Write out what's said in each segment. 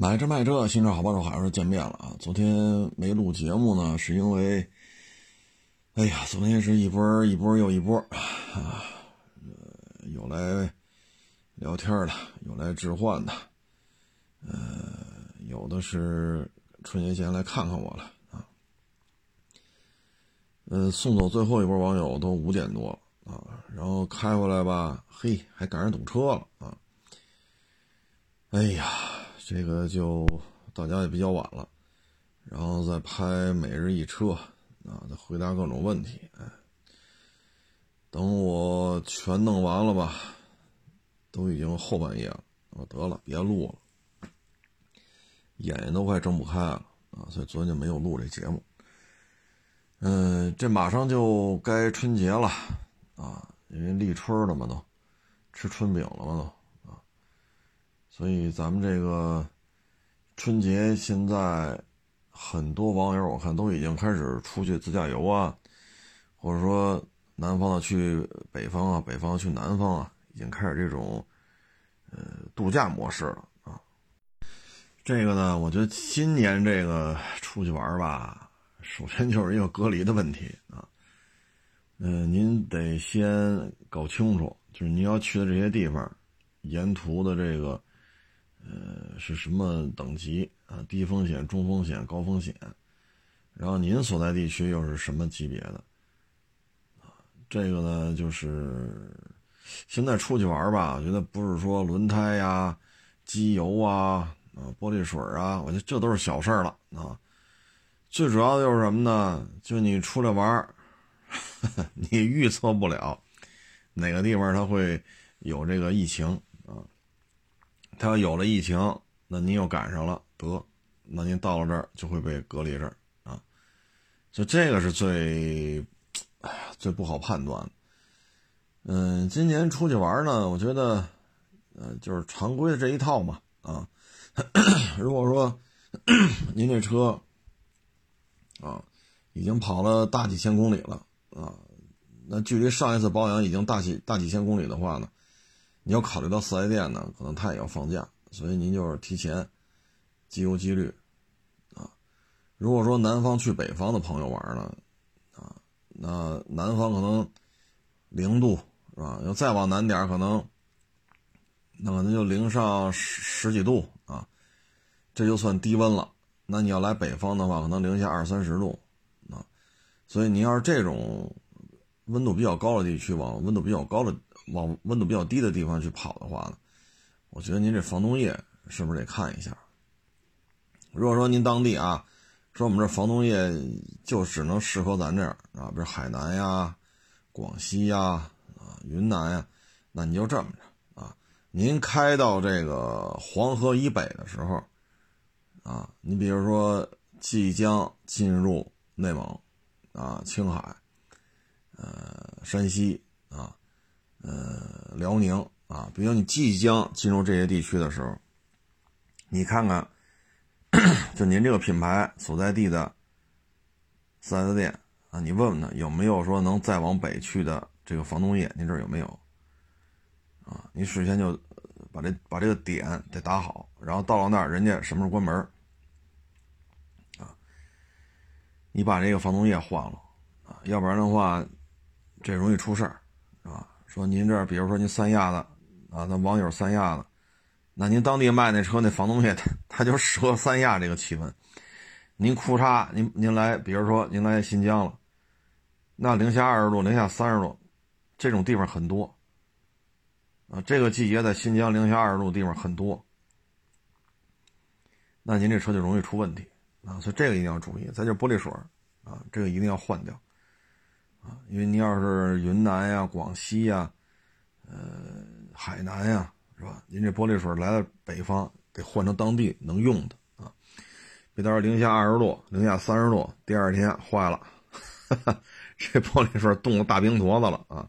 买车卖车，新车好帮手，还是见面了啊！昨天没录节目呢，是因为，哎呀，昨天是一波一波又一波啊，有来聊天的，有来置换的，呃，有的是春节前来看看我了啊。嗯，送走最后一波网友都五点多了啊，然后开回来吧，嘿，还赶上堵车了啊！哎呀。这个就到家也比较晚了，然后再拍每日一车啊，再回答各种问题。哎，等我全弄完了吧，都已经后半夜了。我得了，别录了，眼睛都快睁不开了啊！所以昨天就没有录这节目。嗯，这马上就该春节了啊，因为立春了嘛，都吃春饼了嘛，都。所以咱们这个春节现在很多网友我看都已经开始出去自驾游啊，或者说南方的去北方啊，北方去南方啊，已经开始这种呃度假模式了啊。这个呢，我觉得今年这个出去玩吧，首先就是一个隔离的问题啊。嗯，您得先搞清楚，就是您要去的这些地方，沿途的这个。呃，是什么等级啊？低风险、中风险、高风险。然后您所在地区又是什么级别的？啊，这个呢，就是现在出去玩吧，我觉得不是说轮胎呀、机油啊、啊玻璃水啊，我觉得这都是小事了啊。最主要的就是什么呢？就你出来玩 你预测不了哪个地方它会有这个疫情。他要有了疫情，那您又赶上了，得，那您到了这儿就会被隔离这儿啊，所以这个是最，哎呀，最不好判断。嗯，今年出去玩呢，我觉得，呃，就是常规的这一套嘛，啊，如果说 您这车啊已经跑了大几千公里了啊，那距离上一次保养已经大几大几千公里的话呢？你要考虑到四 S 店呢，可能他也要放假，所以您就是提前机油机滤啊。如果说南方去北方的朋友玩呢，啊，那南方可能零度是吧？要再往南点可能那可能就零上十十几度啊，这就算低温了。那你要来北方的话，可能零下二三十度啊。所以你要是这种温度比较高的地区，往温度比较高的。往温度比较低的地方去跑的话呢，我觉得您这防冻液是不是得看一下？如果说您当地啊，说我们这防冻液就只能适合咱这儿啊，比如海南呀、广西呀、啊云南呀，那你就这么着啊，您开到这个黄河以北的时候啊，你比如说即将进入内蒙啊、青海、呃山西。呃，辽宁啊，比如你即将进入这些地区的时候，你看看，就您这个品牌所在地的四 S 店啊，你问问他有没有说能再往北去的这个防冻液，您这儿有没有？啊，你事先就把这把这个点得打好，然后到了那儿，人家什么时候关门啊？你把这个防冻液换了啊，要不然的话，这容易出事儿，说您这儿，比如说您三亚的啊，那网友三亚的，那您当地卖那车那防冻液，它它就适合三亚这个气温。您裤衩，您您来，比如说您来新疆了，那零下二十度、零下三十度，这种地方很多啊。这个季节在新疆零下二十度地方很多，那您这车就容易出问题啊。所以这个一定要注意。再就是玻璃水啊，这个一定要换掉。啊，因为你要是云南呀、广西呀、呃海南呀，是吧？您这玻璃水来到北方，得换成当地能用的啊，别到时候零下二十度、零下三十度，第二天坏了，这玻璃水冻了大冰坨子了啊！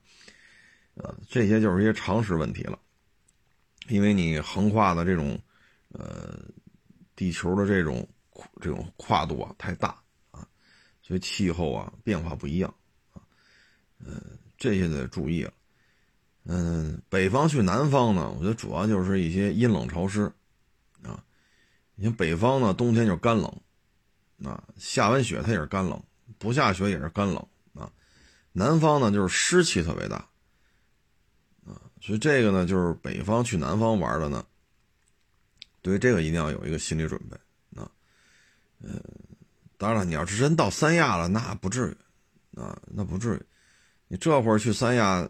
呃，这些就是一些常识问题了，因为你横跨的这种呃地球的这种这种跨度啊太大啊，所以气候啊变化不一样。嗯，这些得注意了。嗯，北方去南方呢，我觉得主要就是一些阴冷潮湿，啊，你看北方呢，冬天就干冷，啊，下完雪它也是干冷，不下雪也是干冷啊。南方呢就是湿气特别大，啊，所以这个呢就是北方去南方玩的呢，对这个一定要有一个心理准备啊。嗯，当然了，你要是真到三亚了，那不至于啊，那不至于。你这会儿去三亚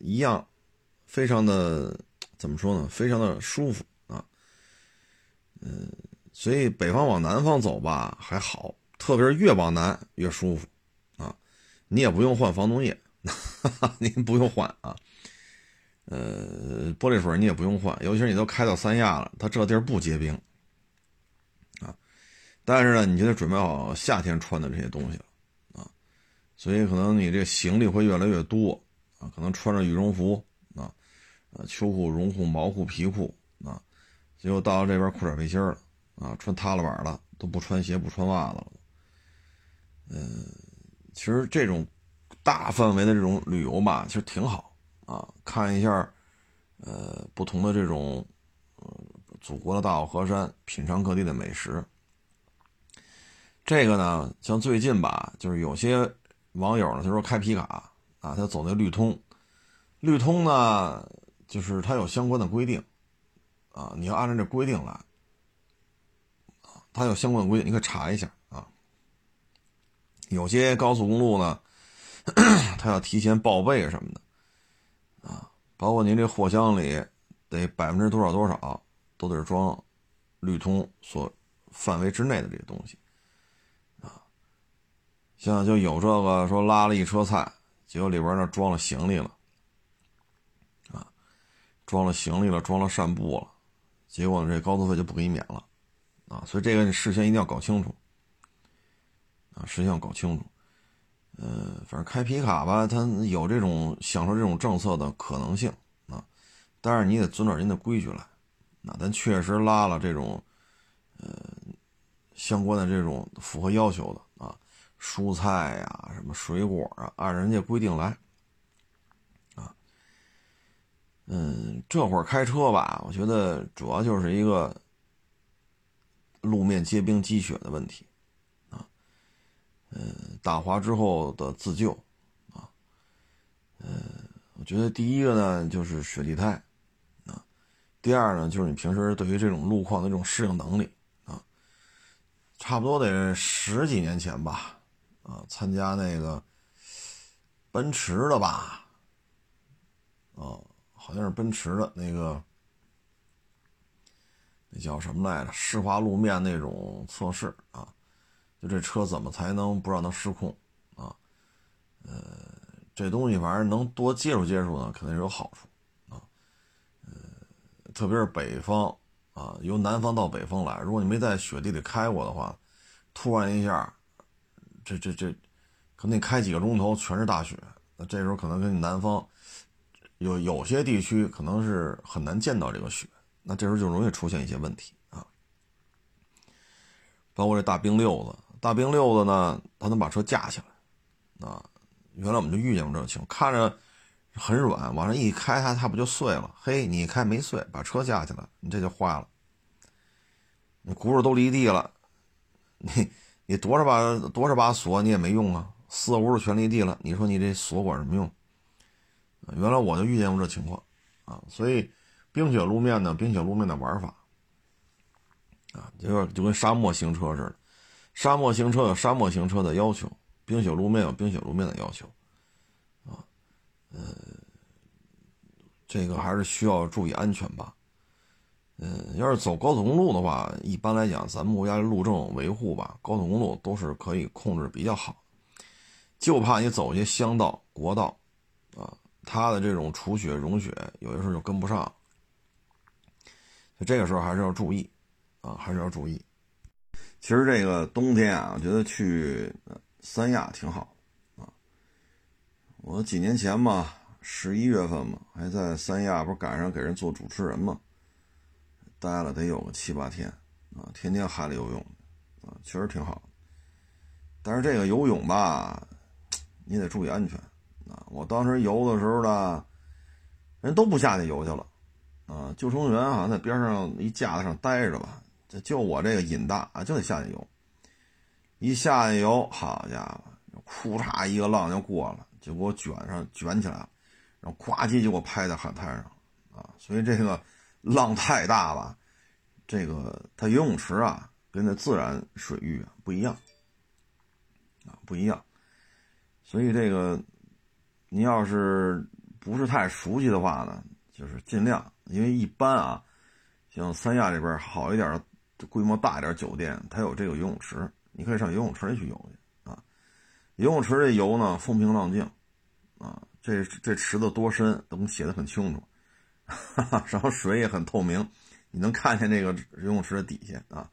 一样，非常的怎么说呢？非常的舒服啊。嗯，所以北方往南方走吧还好，特别是越往南越舒服啊。你也不用换防冻液，您不用换啊。呃，玻璃水你也不用换，尤其是你都开到三亚了，它这地儿不结冰啊。但是呢，你就得准备好夏天穿的这些东西了。所以可能你这行李会越来越多啊，可能穿着羽绒服啊，呃，秋裤、绒裤、毛裤、皮裤啊，结果到了这边裤衩背心了啊，穿塌了板了，都不穿鞋不穿袜子了。嗯，其实这种大范围的这种旅游吧，其实挺好啊，看一下呃不同的这种呃祖国的大好河山，品尝各地的美食。这个呢，像最近吧，就是有些。网友呢，他说开皮卡啊，他走那绿通，绿通呢，就是他有相关的规定啊，你要按照这规定来啊，他有相关规定，你可以查一下啊。有些高速公路呢，他要提前报备什么的啊，包括您这货箱里得百分之多少多少都得装绿通所范围之内的这些东西。像就有这个说拉了一车菜，结果里边呢装了行李了，啊，装了行李了，装了扇布了，结果呢这高速费就不给你免了，啊，所以这个事先一定要搞清楚，啊，事先要搞清楚，嗯，反正开皮卡吧，它有这种享受这种政策的可能性啊，但是你得遵照人家的规矩来，那咱确实拉了这种，呃，相关的这种符合要求的。蔬菜呀，什么水果啊，按人家规定来，啊，嗯，这会儿开车吧，我觉得主要就是一个路面结冰积雪的问题，啊，嗯，打滑之后的自救，啊，嗯，我觉得第一个呢就是雪地胎，啊，第二呢就是你平时对于这种路况的这种适应能力，啊，差不多得十几年前吧。啊，参加那个奔驰的吧？啊，好像是奔驰的那个，那叫什么来着？湿滑路面那种测试啊，就这车怎么才能不让它失控啊？呃，这东西反正能多接触接触呢，肯定是有好处啊。呃，特别是北方啊，由南方到北方来，如果你没在雪地里开过的话，突然一下。这这这，可能你开几个钟头全是大雪，那这时候可能跟你南方有有些地区可能是很难见到这个雪，那这时候就容易出现一些问题啊。包括这大冰溜子，大冰溜子呢，它能把车架起来啊。原来我们就遇见过这种情况，看着很软，往上一开，它它不就碎了？嘿，你一开没碎，把车架起来，你这就坏了，你轱辘都离地了，你。你多少把多少把锁你也没用啊，四五十全离地了，你说你这锁管什么用？原来我就遇见过这情况啊，所以冰雪路面呢，冰雪路面的玩法啊，就是就跟沙漠行车似的，沙漠行车有沙漠行车的要求，冰雪路面有冰雪路面的要求啊，呃，这个还是需要注意安全吧。嗯，要是走高速公路的话，一般来讲，咱们国家的路政维护吧，高速公路都是可以控制比较好，就怕你走一些乡道、国道，啊，它的这种除雪、融雪，有的时候就跟不上，所以这个时候还是要注意，啊，还是要注意。其实这个冬天啊，我觉得去三亚挺好，啊，我几年前嘛，十一月份嘛，还在三亚，不是赶上给人做主持人嘛。待了得有个七八天，啊，天天海里游泳，啊，确实挺好。但是这个游泳吧，你得注意安全，啊，我当时游的时候呢，人都不下去游去了，啊，救生员好像在边上一架子上待着吧，这就我这个瘾大啊，就得下去游。一下去游，好家伙，库嚓一个浪就过了，就给我卷上卷起来了，然后呱唧就给我拍在海滩上啊。所以这个浪太大了，这个它游泳池啊，跟那自然水域啊不一样啊，不一样。所以这个您要是不是太熟悉的话呢，就是尽量，因为一般啊，像三亚这边好一点的、规模大一点酒店，它有这个游泳池，你可以上游泳池里去游去啊。游泳池里游呢，风平浪静啊，这这池子多深都能写的很清楚，然后水也很透明，你能看见这个游泳池的底下啊。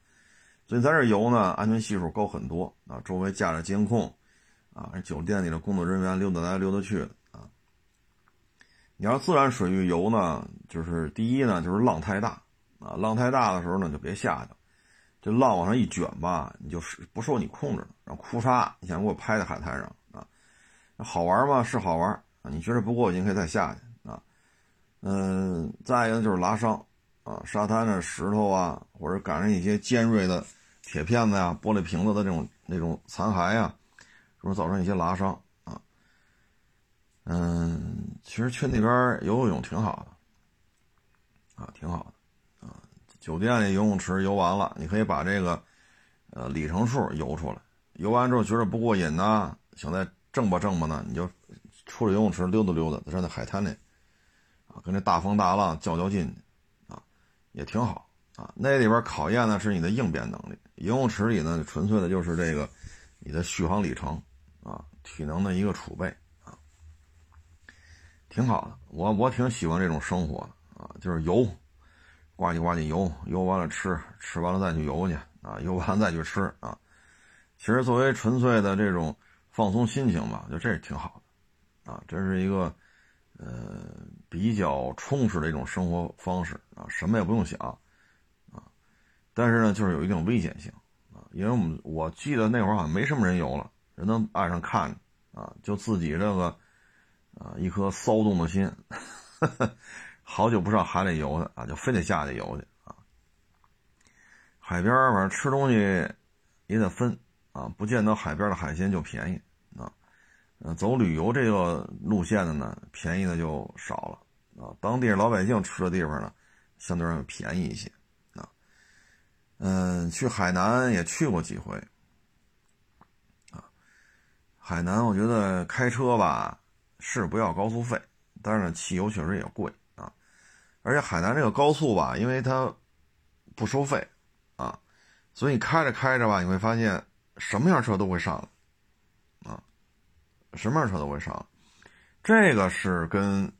所以在这游呢，安全系数高很多啊，周围架着监控。啊，酒店里的工作人员溜达来溜达去的啊。你要自然水域游呢，就是第一呢，就是浪太大啊，浪太大的时候呢，就别下去，这浪往上一卷吧，你就是不受你控制了，然后哭嚓，你想给我拍在海滩上啊，好玩吗？是好玩啊，你觉得不过瘾可以再下去。嗯，再一个就是拉伤啊，沙滩的石头啊，或者赶上一些尖锐的铁片子呀、玻璃瓶子的这种那种残骸呀。说造成一些拉伤啊，嗯，其实去那边游游泳挺好的，啊，挺好的，啊，酒店里游泳池游完了，你可以把这个，呃，里程数游出来，游完之后觉得不过瘾呢，想再挣吧挣吧呢，你就出了游泳池溜达溜达，在那海滩里，啊，跟这大风大浪较较劲，啊，也挺好，啊，那里边考验的是你的应变能力，游泳池里呢，纯粹的就是这个你的续航里程。啊，体能的一个储备啊，挺好的。我我挺喜欢这种生活的啊，就是游，呱唧呱唧游，游完了吃，吃完了再去游去啊，游完再去吃啊。其实作为纯粹的这种放松心情吧，就这是挺好的啊，这是一个呃比较充实的一种生活方式啊，什么也不用想啊，但是呢，就是有一定危险性啊，因为我们我记得那会儿好像没什么人游了。人都岸上看着啊，就自己这个啊一颗骚动的心，好久不上海里游的啊，就非得下去游去啊。海边反正吃东西也得分啊，不见得海边的海鲜就便宜。呃，走旅游这个路线的呢，便宜的就少了啊。当地老百姓吃的地方呢，相对上便宜一些啊。嗯，去海南也去过几回啊。海南，我觉得开车吧是不要高速费，但是呢，汽油确实也贵啊。而且海南这个高速吧，因为它不收费啊，所以开着开着吧，你会发现什么样车都会上来，什么样车都会上。这个是跟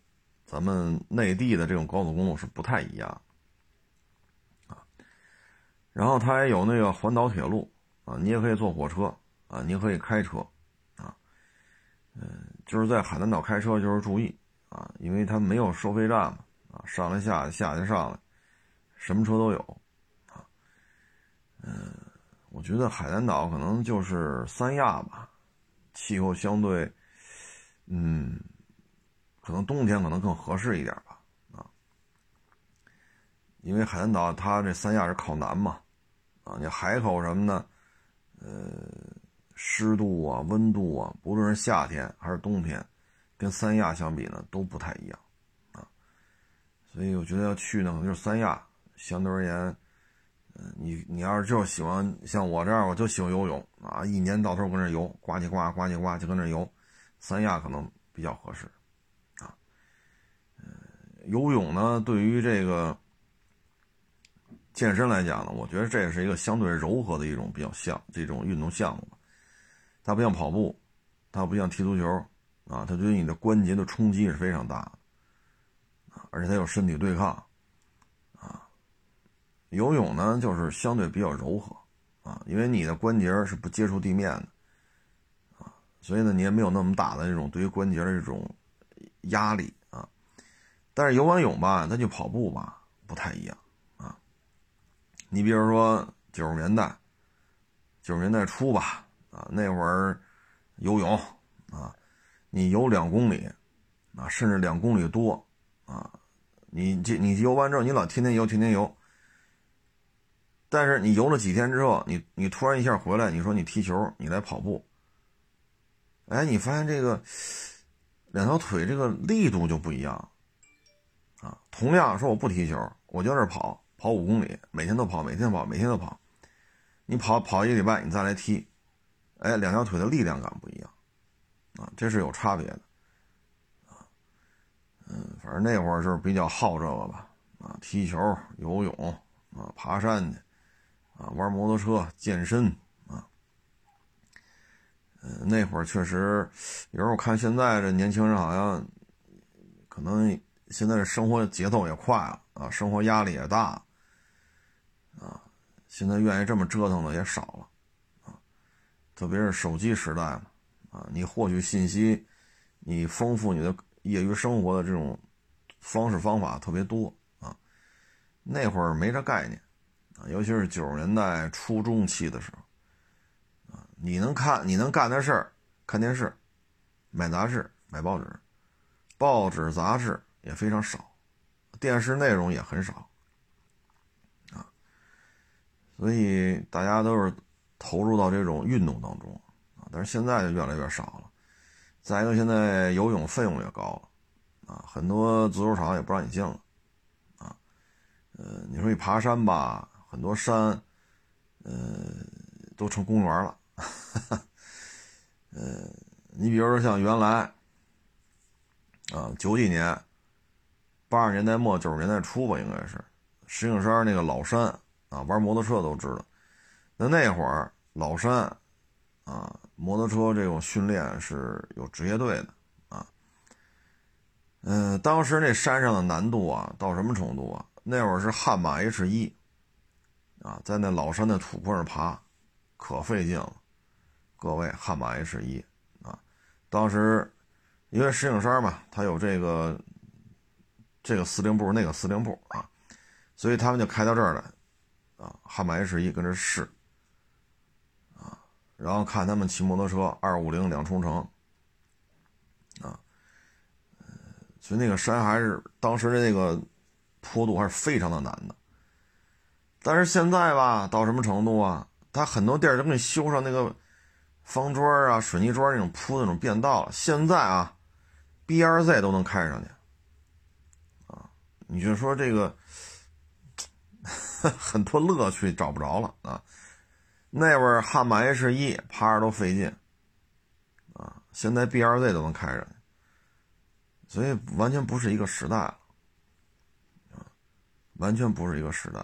咱们内地的这种高速公路是不太一样啊。然后它也有那个环岛铁路啊，你也可以坐火车啊，你也可以开车啊。嗯，就是在海南岛开车就是注意啊，因为它没有收费站嘛，啊，上来下去下去上来，什么车都有，啊，嗯，我觉得海南岛可能就是三亚吧，气候相对，嗯，可能冬天可能更合适一点吧，啊，因为海南岛它这三亚是靠南嘛，啊，你海口什么的，呃。湿度啊，温度啊，不论是夏天还是冬天，跟三亚相比呢，都不太一样啊。所以我觉得要去呢，可能就是三亚。相对而言，嗯，你你要是就喜欢像我这样，我就喜欢游泳啊，一年到头跟那游，呱唧呱呱唧呱就跟那游，三亚可能比较合适啊。嗯，游泳呢，对于这个健身来讲呢，我觉得这也是一个相对柔和的一种比较像这种运动项目。它不像跑步，它不像踢足球，啊，它对你的关节的冲击是非常大的，啊，而且它有身体对抗，游泳呢就是相对比较柔和，啊，因为你的关节是不接触地面的，啊，所以呢你也没有那么大的这种对于关节的这种压力啊，但是游完泳吧，它就跑步吧不太一样，啊，你比如说九十年代，九十年代初吧。啊，那会儿游泳啊，你游两公里啊，甚至两公里多啊，你这你游完之后，你老天天游，天天游，但是你游了几天之后，你你突然一下回来，你说你踢球，你来跑步，哎，你发现这个两条腿这个力度就不一样啊。同样说我不踢球，我就这跑跑五公里，每天都跑，每天都跑，每天都跑。你跑跑一个礼拜，你再来踢，哎，两条腿的力量感不一样啊，这是有差别的啊。嗯，反正那会儿就是比较好这个吧，啊，踢球、游泳啊，爬山去。啊，玩摩托车、健身啊，嗯，那会儿确实，有时候我看现在这年轻人好像，可能现在的生活节奏也快了啊，生活压力也大，啊，现在愿意这么折腾的也少了，啊，特别是手机时代嘛，啊，你获取信息，你丰富你的业余生活的这种方式方法特别多啊，那会儿没这概念。尤其是九十年代初中期的时候，啊，你能看你能干的事儿，看电视、买杂志、买报纸，报纸杂志也非常少，电视内容也很少，啊，所以大家都是投入到这种运动当中，啊，但是现在就越来越少了。再一个，现在游泳费用也高了，啊，很多足球场也不让你进了，啊，呃，你说你爬山吧。很多山，呃，都成公园了。呃，你比如说像原来，啊，九几年、八十年代末、九十年代初吧，应该是石景山那个老山啊，玩摩托车都知道。那那会儿老山啊，摩托车这种训练是有职业队的啊。嗯，当时那山上的难度啊，到什么程度啊？那会儿是悍马 H 一。啊，在那老山的土坡上爬，可费劲了。各位，悍马 H 一啊，当时因为石景山嘛，它有这个这个司令部，那个司令部啊，所以他们就开到这儿来啊。悍马 H 一跟这试啊，然后看他们骑摩托车二五零两冲程啊，所以那个山还是当时的那个坡度还是非常的难的。但是现在吧，到什么程度啊？他很多地儿都给你修上那个方砖啊、水泥砖那种铺那种便道了。现在啊，B R Z 都能开上去啊！你就说这个 很多乐趣找不着了啊。那会儿悍马 H 一爬着都费劲啊，现在 B R Z 都能开上去，所以完全不是一个时代了啊，完全不是一个时代。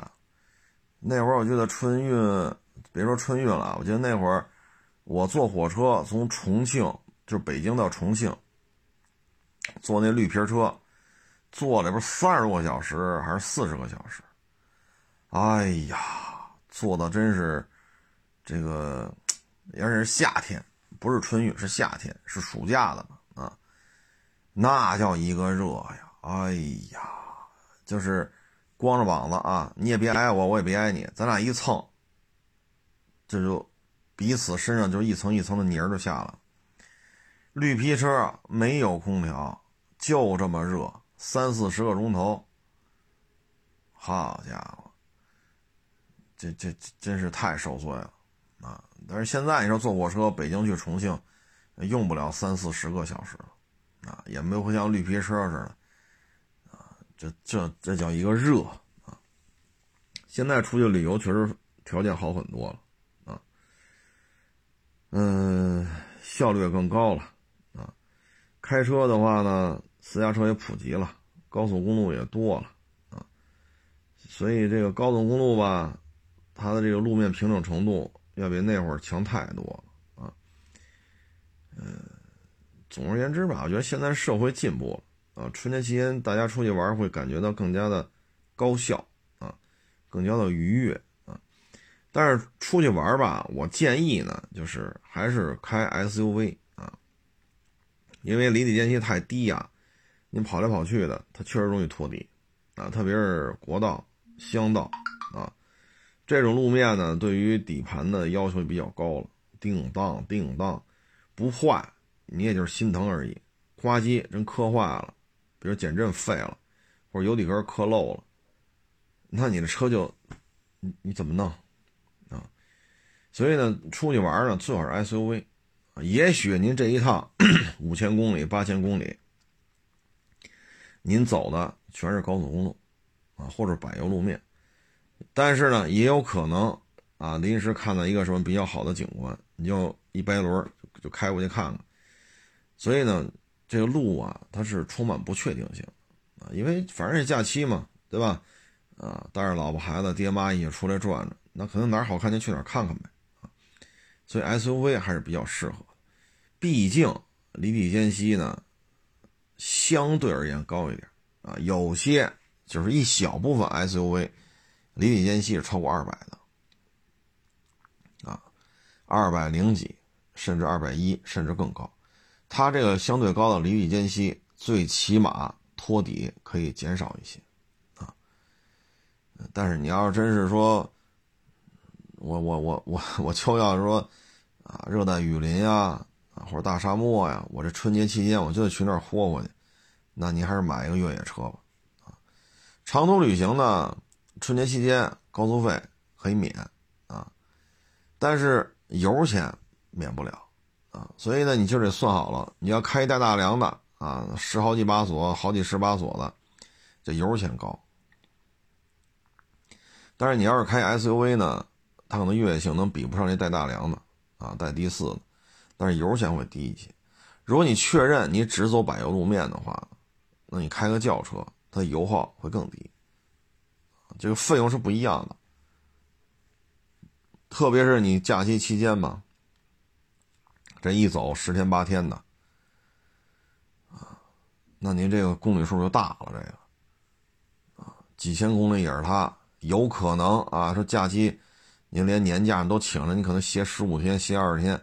那会儿我记得春运，别说春运了，我记得那会儿我坐火车从重庆，就是北京到重庆，坐那绿皮车，坐了不是三十多个小时还是四十个小时？哎呀，坐的真是这个，而且是夏天，不是春运，是夏天，是暑假的啊，那叫一个热呀！哎呀，就是。光着膀子啊，你也别挨我，我也别挨你，咱俩一蹭，这就彼此身上就一层一层的泥儿就下了。绿皮车没有空调，就这么热，三四十个钟头。好家伙，这这真是太受罪了啊！但是现在你说坐火车北京去重庆，用不了三四十个小时啊，也没有像绿皮车似的。这这这叫一个热啊！现在出去旅游确实条件好很多了啊，嗯，效率也更高了啊。开车的话呢，私家车也普及了，高速公路也多了啊，所以这个高速公路吧，它的这个路面平整程度要比那会儿强太多了啊。嗯，总而言之吧，我觉得现在社会进步了。啊，春节期间大家出去玩会感觉到更加的高效啊，更加的愉悦啊。但是出去玩吧，我建议呢，就是还是开 SUV 啊，因为离地间隙太低呀，你跑来跑去的，它确实容易拖底啊，特别是国道、乡道啊，这种路面呢，对于底盘的要求比较高了，叮当叮当，不坏你也就是心疼而已，呱唧真磕坏了。比如减震废了，或者油底壳磕漏了，那你的车就你你怎么弄啊？所以呢，出去玩呢，最好是 SUV。也许您这一趟 五千公里、八千公里，您走的全是高速公路啊，或者柏油路面，但是呢，也有可能啊，临时看到一个什么比较好的景观，你就一掰轮就开过去看看。所以呢，这个路啊，它是充满不确定性啊，因为反正是假期嘛，对吧？啊，带着老婆孩子、爹妈一起出来转转，那可能哪儿好看就去哪儿看看呗，啊，所以 SUV 还是比较适合，毕竟离地间隙呢相对而言高一点啊，有些就是一小部分 SUV 离地间隙是超过二百的，啊，二百零几，甚至二百一，甚至更高，它这个相对高的离地间隙，最起码托底可以减少一些。啊。但是你要是真是说，我我我我我就要说，啊，热带雨林呀，啊或者大沙漠呀，我这春节期间我就得去那儿豁豁去，那你还是买一个越野车吧，啊，长途旅行呢，春节期间高速费可以免啊，但是油钱免不了。啊，所以呢，你就得算好了，你要开带大梁的啊，十好几把锁，好几十把锁的，这油钱高。但是你要是开 SUV 呢，它可能越野性能比不上那带大梁的啊，带 D 四的，但是油钱会低一些。如果你确认你只走柏油路面的话，那你开个轿车，它油耗会更低，这个费用是不一样的。特别是你假期期间嘛，这一走十天八天的，啊，那您这个公里数就大了，这个。啊，几千公里也是它。有可能啊，说假期，您连年假都请了，你可能歇十五天、歇二十天，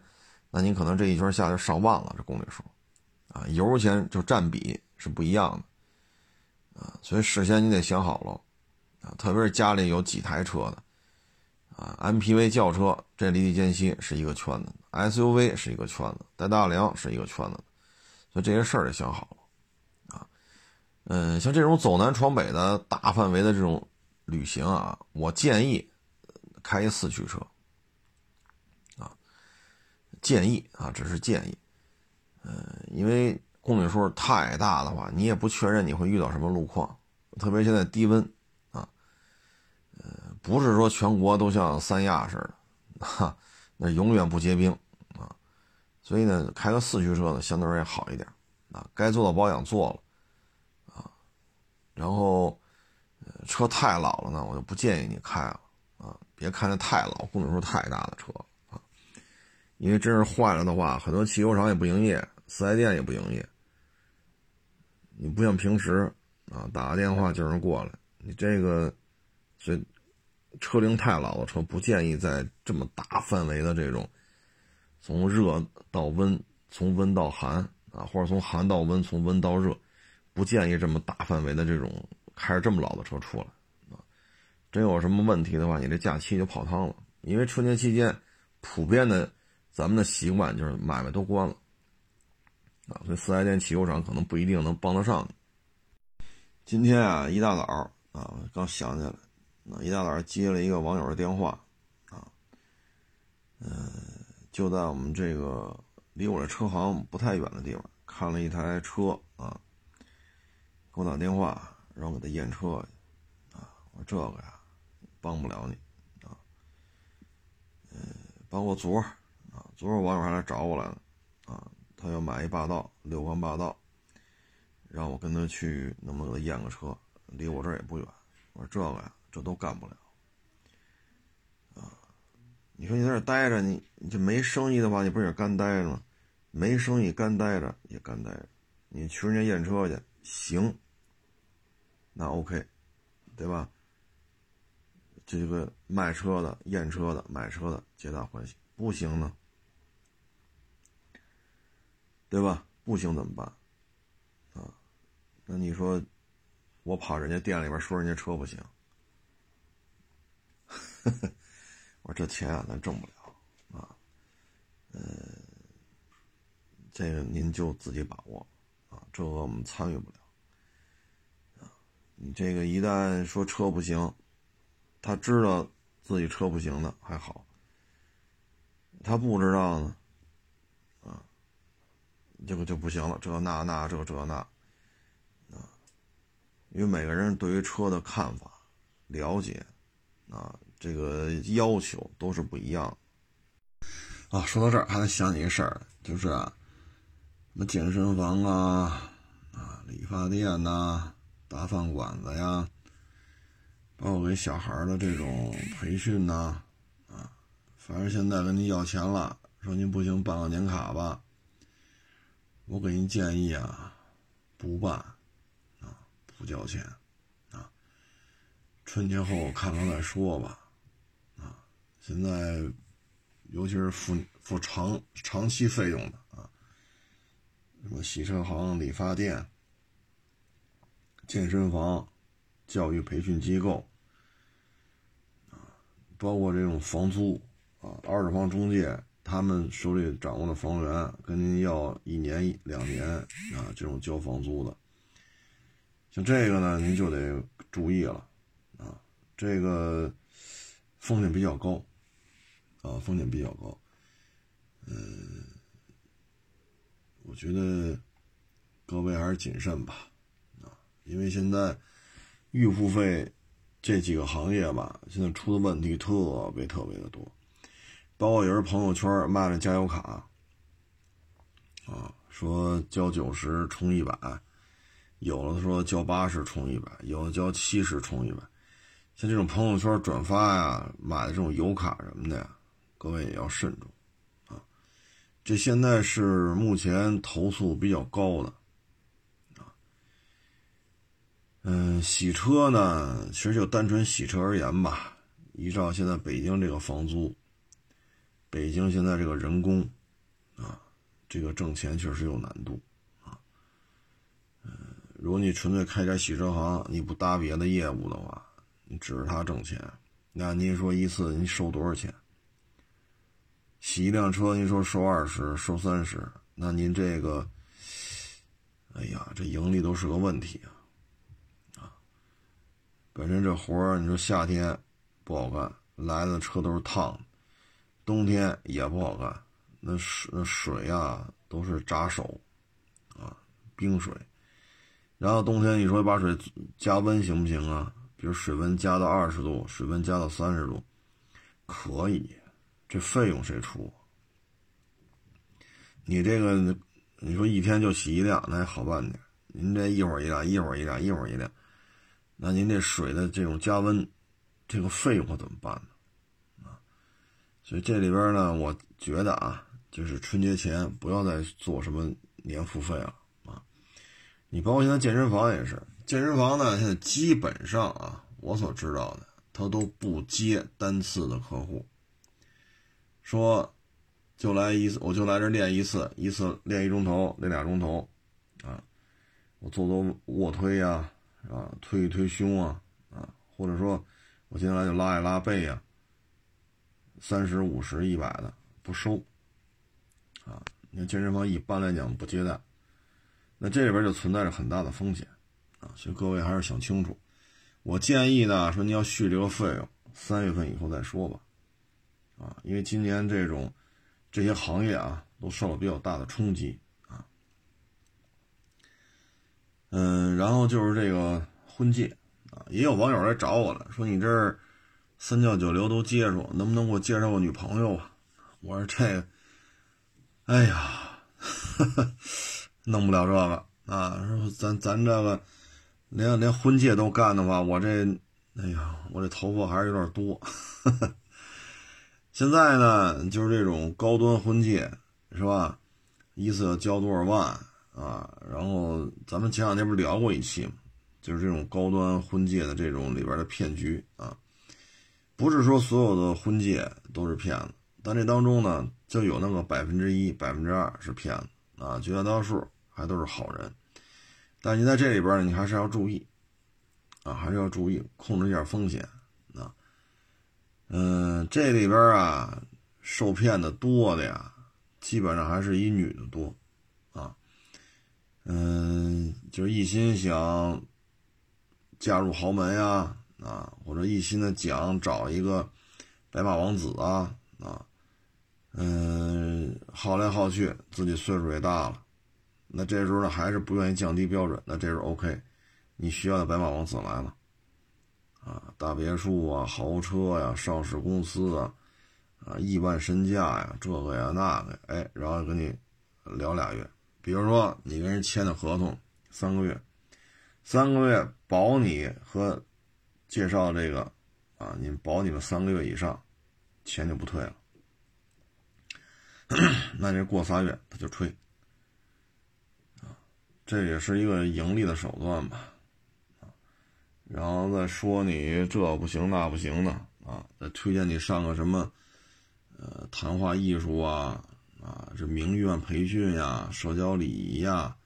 那您可能这一圈下来上万了，这公里数，啊，油钱就占比是不一样的，啊，所以事先你得想好了，啊，特别是家里有几台车的，啊，MPV 轿车这离地间隙是一个圈子，SUV 是一个圈子，带大梁是一个圈子，所以这些事儿得想好了，啊，嗯，像这种走南闯北的大范围的这种。旅行啊，我建议开一四驱车啊，建议啊，只是建议，嗯，因为公里数太大的话，你也不确认你会遇到什么路况，特别现在低温，不是说全国都像三亚似的，哈，那永远不结冰啊，所以呢，开个四驱车呢，相对而言好一点啊，该做的保养做了啊，然后。车太老了呢，我就不建议你开了啊！别开那太老、公里数太大的车啊，因为真是坏了的话，很多汽修厂也不营业，四 S 店也不营业。你不像平时啊，打个电话就有人过来。你这个，所以车龄太老的车不建议在这么大范围的这种从热到温、从温到寒啊，或者从寒到温、从温到热，不建议这么大范围的这种。开着这么老的车出来，啊，真有什么问题的话，你这假期就泡汤了。因为春节期间，普遍的咱们的习惯就是买卖都关了，啊，所以四 S 店、汽修厂可能不一定能帮得上你。今天啊，一大早啊，刚想起来，那一大早接了一个网友的电话，啊，嗯，就在我们这个离我这车行不太远的地方，看了一台车啊，给我打电话。让我给他验车去，啊，我说这个呀，帮不了你，啊，嗯，包括昨儿，啊，昨儿网友还来找我来了，啊，他要买一霸道，六缸霸道，让我跟他去，能不能给他验个车？离我这儿也不远。我说这个呀，这都干不了，啊，你说你在这待着，你你就没生意的话，你不也干待着吗？没生意干待着也干待着，你去人家验车去，行。那 OK，对吧？这个卖车的、验车的、买车的，皆大欢喜。不行呢，对吧？不行怎么办？啊，那你说，我跑人家店里边说人家车不行，我说这钱啊，咱挣不了啊。呃，这个您就自己把握啊，这个我们参与不了啊。你这个一旦说车不行，他知道自己车不行的还好，他不知道呢，啊，这个就不行了，这那那这这那，啊，因为每个人对于车的看法、了解，啊，这个要求都是不一样。啊，说到这儿还能想起一个事儿，就是啊，什么健身房啊，啊，理发店呐，大饭馆子呀。包括给小孩的这种培训呐，啊，反正现在跟您要钱了，说您不行办个年卡吧，我给您建议啊，不办，啊，不交钱，啊，春节后看看再说吧，现在尤其是付付长长期费用的啊，什么洗车行、理发店、健身房。教育培训机构，啊，包括这种房租啊，二手房中介，他们手里掌握的房源跟您要一年、两年啊，这种交房租的，像这个呢，您就得注意了，啊，这个风险比较高，啊，风险比较高，嗯，我觉得各位还是谨慎吧，啊，因为现在。预付费这几个行业吧，现在出的问题特别特别的多，包括有人朋友圈卖了加油卡，啊，说交九十充一百，有的说交八十充一百，有的交七十充一百，像这种朋友圈转发呀，买的这种油卡什么的呀，各位也要慎重，啊，这现在是目前投诉比较高的。啊嗯，洗车呢，其实就单纯洗车而言吧。依照现在北京这个房租，北京现在这个人工，啊，这个挣钱确实有难度啊。嗯，如果你纯粹开家洗车行，你不搭别的业务的话，你指着它挣钱，那您说一次你收多少钱？洗一辆车，您说收二十、收三十，那您这个，哎呀，这盈利都是个问题啊。啊本身这活儿，你说夏天不好干，来的车都是烫的；冬天也不好干，那水那水啊都是扎手，啊，冰水。然后冬天你说把水加温行不行啊？比如水温加到二十度，水温加到三十度，可以。这费用谁出？你这个，你说一天就洗一辆，那还好办点。您这一会儿一辆，一会儿一辆，一会儿一辆。那您这水的这种加温，这个费用可怎么办呢？啊，所以这里边呢，我觉得啊，就是春节前不要再做什么年付费了啊。你包括现在健身房也是，健身房呢现在基本上啊，我所知道的，他都不接单次的客户，说就来一次，我就来这练一次，一次练一钟头，练俩钟头，啊，我做做卧推呀。啊，推一推胸啊，啊，或者说，我今天来就拉一拉背呀，三十五十一百的不收，啊，你看健身房一般来讲不接待，那这里边就存在着很大的风险，啊，所以各位还是想清楚。我建议呢，说你要续这个费用，三月份以后再说吧，啊，因为今年这种这些行业啊都受了比较大的冲击啊。嗯，然后就是这个婚介啊，也有网友来找我了，说你这儿三教九流都接触，能不能给我介绍个女朋友啊？我说这，哎呀，弄不了这个啊！说咱咱这个连连婚介都干的话，我这，哎呀，我这头发还是有点多。现在呢，就是这种高端婚介，是吧？一次要交多少万？啊，然后咱们前两天不是聊过一期吗？就是这种高端婚介的这种里边的骗局啊，不是说所有的婚介都是骗子，但这当中呢，就有那个百分之一、百分之二是骗子啊，绝大多数还都是好人。但你在这里边，你还是要注意啊，还是要注意控制一下风险。嗯，这里边啊，受骗的多的呀，基本上还是以女的多。啊嗯，就是一心想嫁入豪门呀，啊，或者一心的想找一个白马王子啊啊，嗯，耗来耗去，自己岁数也大了，那这时候呢还是不愿意降低标准，那这时候 OK，你需要的白马王子来了，啊，大别墅啊，豪车呀，上市公司啊，啊，亿万身价呀，这个呀那个，哎，然后跟你聊俩月，比如说你跟人签的合同三个月，三个月保你和介绍这个。啊，你保你们三个月以上，钱就不退了。那这过仨月他就吹，啊，这也是一个盈利的手段吧，然后再说你这不行那不行的啊，再推荐你上个什么，呃，谈话艺术啊，啊，这名媛培训呀，社交礼仪呀，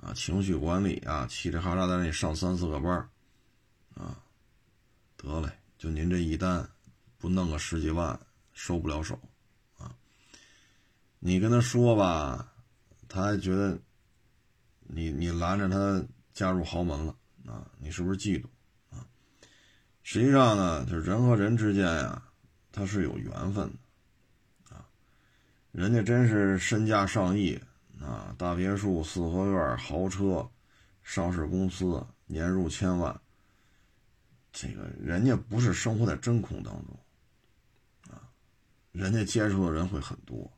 啊，情绪管理啊，嘁哩哈喳在那里上三四个班啊，得嘞。就您这一单，不弄个十几万，收不了手，啊！你跟他说吧，他还觉得你你拦着他加入豪门了，啊！你是不是嫉妒啊？实际上呢，就是人和人之间呀，他是有缘分的，啊！人家真是身价上亿，啊，大别墅、四合院、豪车、上市公司，年入千万。这个人家不是生活在真空当中，啊，人家接触的人会很多，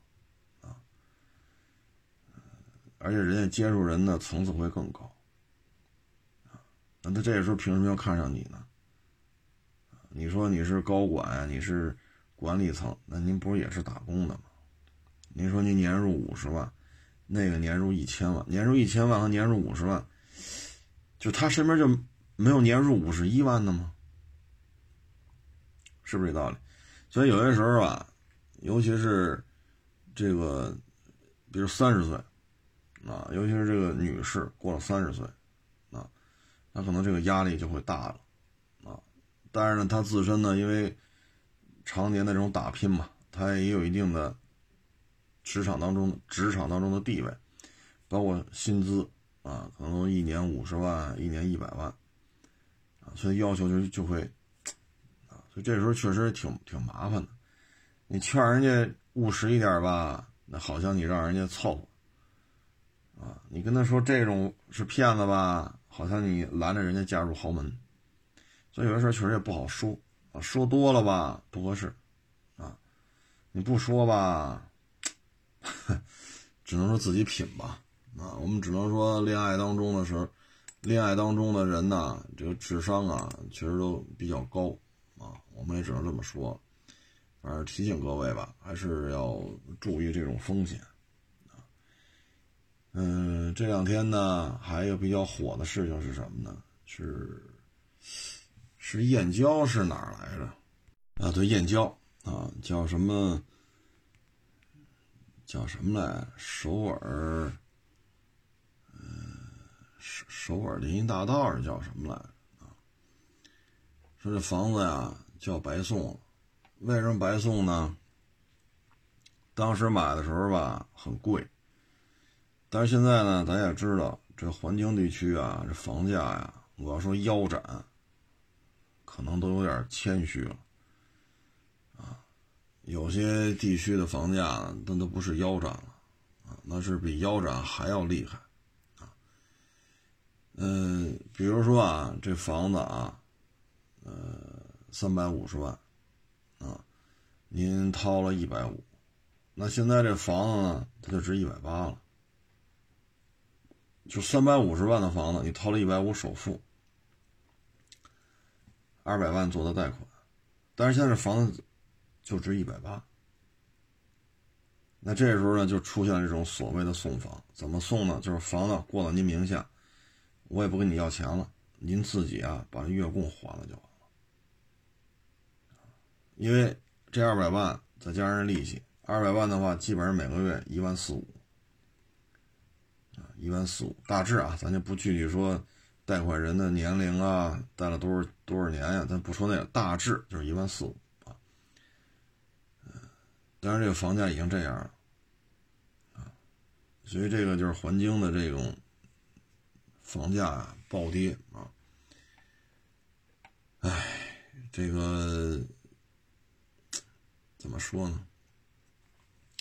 啊，而且人家接触人的层次会更高，那他这时候凭什么要看上你呢？你说你是高管，你是管理层，那您不是也是打工的吗？您说您年入五十万，那个年入一千万，年入一千万和年入五十万，就他身边就。没有年入五十一万的吗？是不是这道理？所以有些时候啊，尤其是这个，比如三十岁啊，尤其是这个女士过了三十岁，那可能这个压力就会大了啊。但是呢，他自身呢，因为常年的这种打拼嘛，他也有一定的职场当中职场当中的地位，包括薪资啊，可能一年五十万，一年一百万。啊所以要求就就会，啊，所以这时候确实挺挺麻烦的。你劝人家务实一点吧，那好像你让人家凑合，啊，你跟他说这种是骗子吧，好像你拦着人家嫁入豪门。所以有的时候确实也不好说，啊，说多了吧不合适，啊，你不说吧，只能说自己品吧，啊，我们只能说恋爱当中的时候。恋爱当中的人呢，这个智商啊，确实都比较高啊，我们也只能这么说。反正提醒各位吧，还是要注意这种风险。嗯，这两天呢，还有比较火的事情是什么呢？是是燕郊是哪儿来着？啊，对，燕郊啊，叫什么？叫什么来？首尔。首首尔林荫大道是叫什么来啊？说这房子呀叫白送，为什么白送呢？当时买的时候吧很贵，但是现在呢，咱也知道这环京地区啊，这房价呀，我要说腰斩，可能都有点谦虚了啊。有些地区的房价那都不是腰斩了啊，那是比腰斩还要厉害啊。嗯，比如说啊，这房子啊，呃，三百五十万，啊，您掏了一百五，那现在这房子呢，它就值一百八了。就三百五十万的房子，你掏了一百五首付，二百万做的贷款，但是现在这房子就值一百八，那这时候呢，就出现了这种所谓的送房，怎么送呢？就是房子过到您名下。我也不跟你要钱了，您自己啊把月供还了就完了。因为这二百万再加上利息，二百万的话基本上每个月一万四五，一万四五大致啊，咱就不具体说贷款人的年龄啊，贷了多少多少年呀，咱不说那个，大致就是一万四五啊。嗯，当然这个房价已经这样了，啊，所以这个就是环境的这种。房价暴跌啊！哎，这个怎么说呢？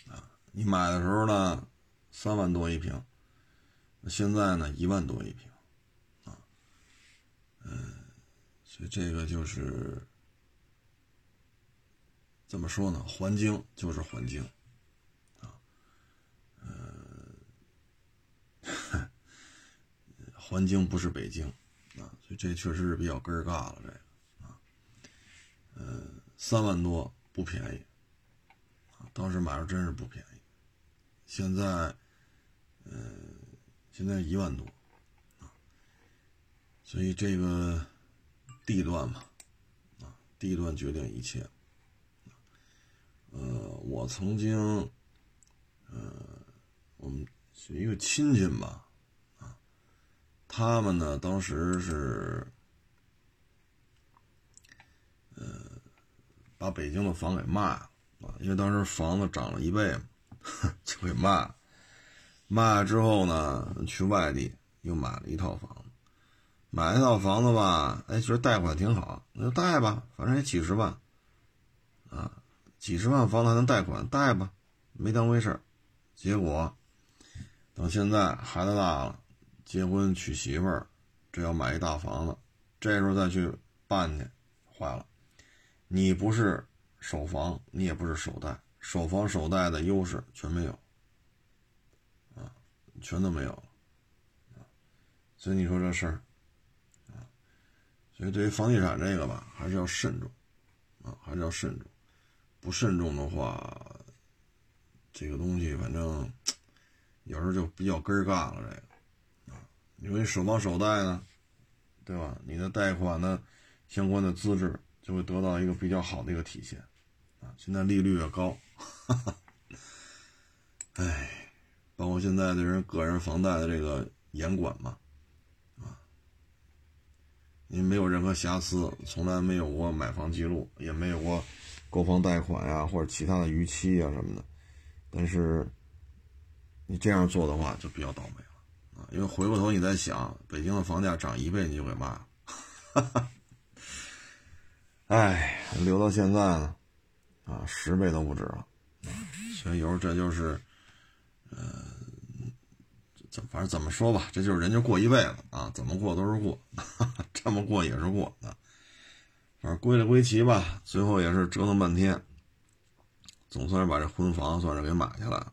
啊，你买的时候呢，三万多一平，现在呢，一万多一平，啊，嗯，所以这个就是怎么说呢？环境就是环境，啊，嗯，环境不是北京，啊，所以这确实是比较根儿尬了，这个。啊嗯，三万多不便宜啊！当时买着真是不便宜。现在，嗯，现在一万多啊。所以这个地段嘛，啊，地段决定一切。呃，我曾经，呃，我们是一个亲戚吧，啊，他们呢当时是。呃，把北京的房给卖了啊，因为当时房子涨了一倍嘛，就给卖了。卖了之后呢，去外地又买了一套房子，买一套房子吧，哎，觉得贷款挺好，那就贷吧，反正也几十万，啊，几十万房子还能贷款，贷吧，没当回事儿。结果等现在孩子大了，结婚娶媳妇儿，这要买一大房子，这时候再去办去，坏了。你不是首房，你也不是首贷，首房首贷的优势全没有，全都没有了，所以你说这事儿，啊，所以对于房地产这个吧，还是要慎重，啊，还是要慎重，不慎重的话，这个东西反正有时候就比较根儿尬了，这个，啊，因为首房首贷呢，对吧？你的贷款的相关的资质。就会得到一个比较好的一个体现，啊，现在利率也高，哈哈，哎，现在的人个人房贷的这个严管嘛，啊，你没有任何瑕疵，从来没有过买房记录，也没有过购房贷款呀或者其他的逾期啊什么的，但是你这样做的话就比较倒霉了，啊，因为回过头你再想，北京的房价涨一倍你就给卖了，哈哈。哎，留到现在呢，啊，十倍都不止了，所以有时候这就是，呃，反正怎么说吧，这就是人家过一辈子啊，怎么过都是过，这么过也是过啊，反正归了归齐吧，最后也是折腾半天，总算是把这婚房算是给买下来了。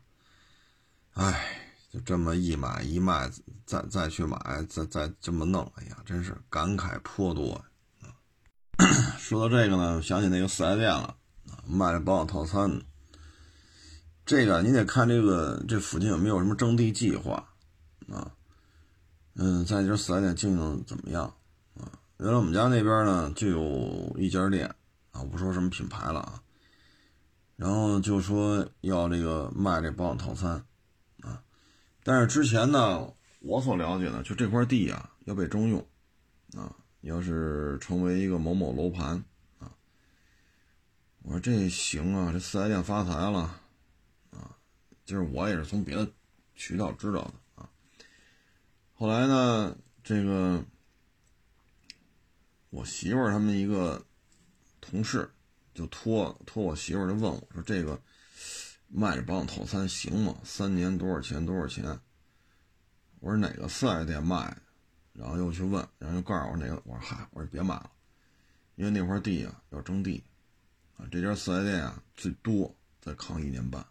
哎，就这么一买一卖，再再去买，再再这么弄，哎呀，真是感慨颇多。说到这个呢，想起那个四 S 店了，卖的保养套餐。这个你得看这个这附近有没有什么征地计划啊？嗯，再就是四 S 店经营怎么样啊？原来我们家那边呢就有一家店啊，我不说什么品牌了啊，然后就说要这个卖这保养套餐啊，但是之前呢，我所了解的就这块地啊要被征用啊。要是成为一个某某楼盘啊，我说这行啊，这四 S 店发财了啊！就是我也是从别的渠道知道的。后来呢，这个我媳妇儿他们一个同事就托托我媳妇儿就问我说：“这个卖这保养套餐行吗？三年多少钱？多少钱？”我说：“哪个四 S 店卖？”然后又去问，然后又告诉我哪个，我说嗨，我说别买了，因为那块地啊要征地，啊这家四 S 店啊最多再扛一年半，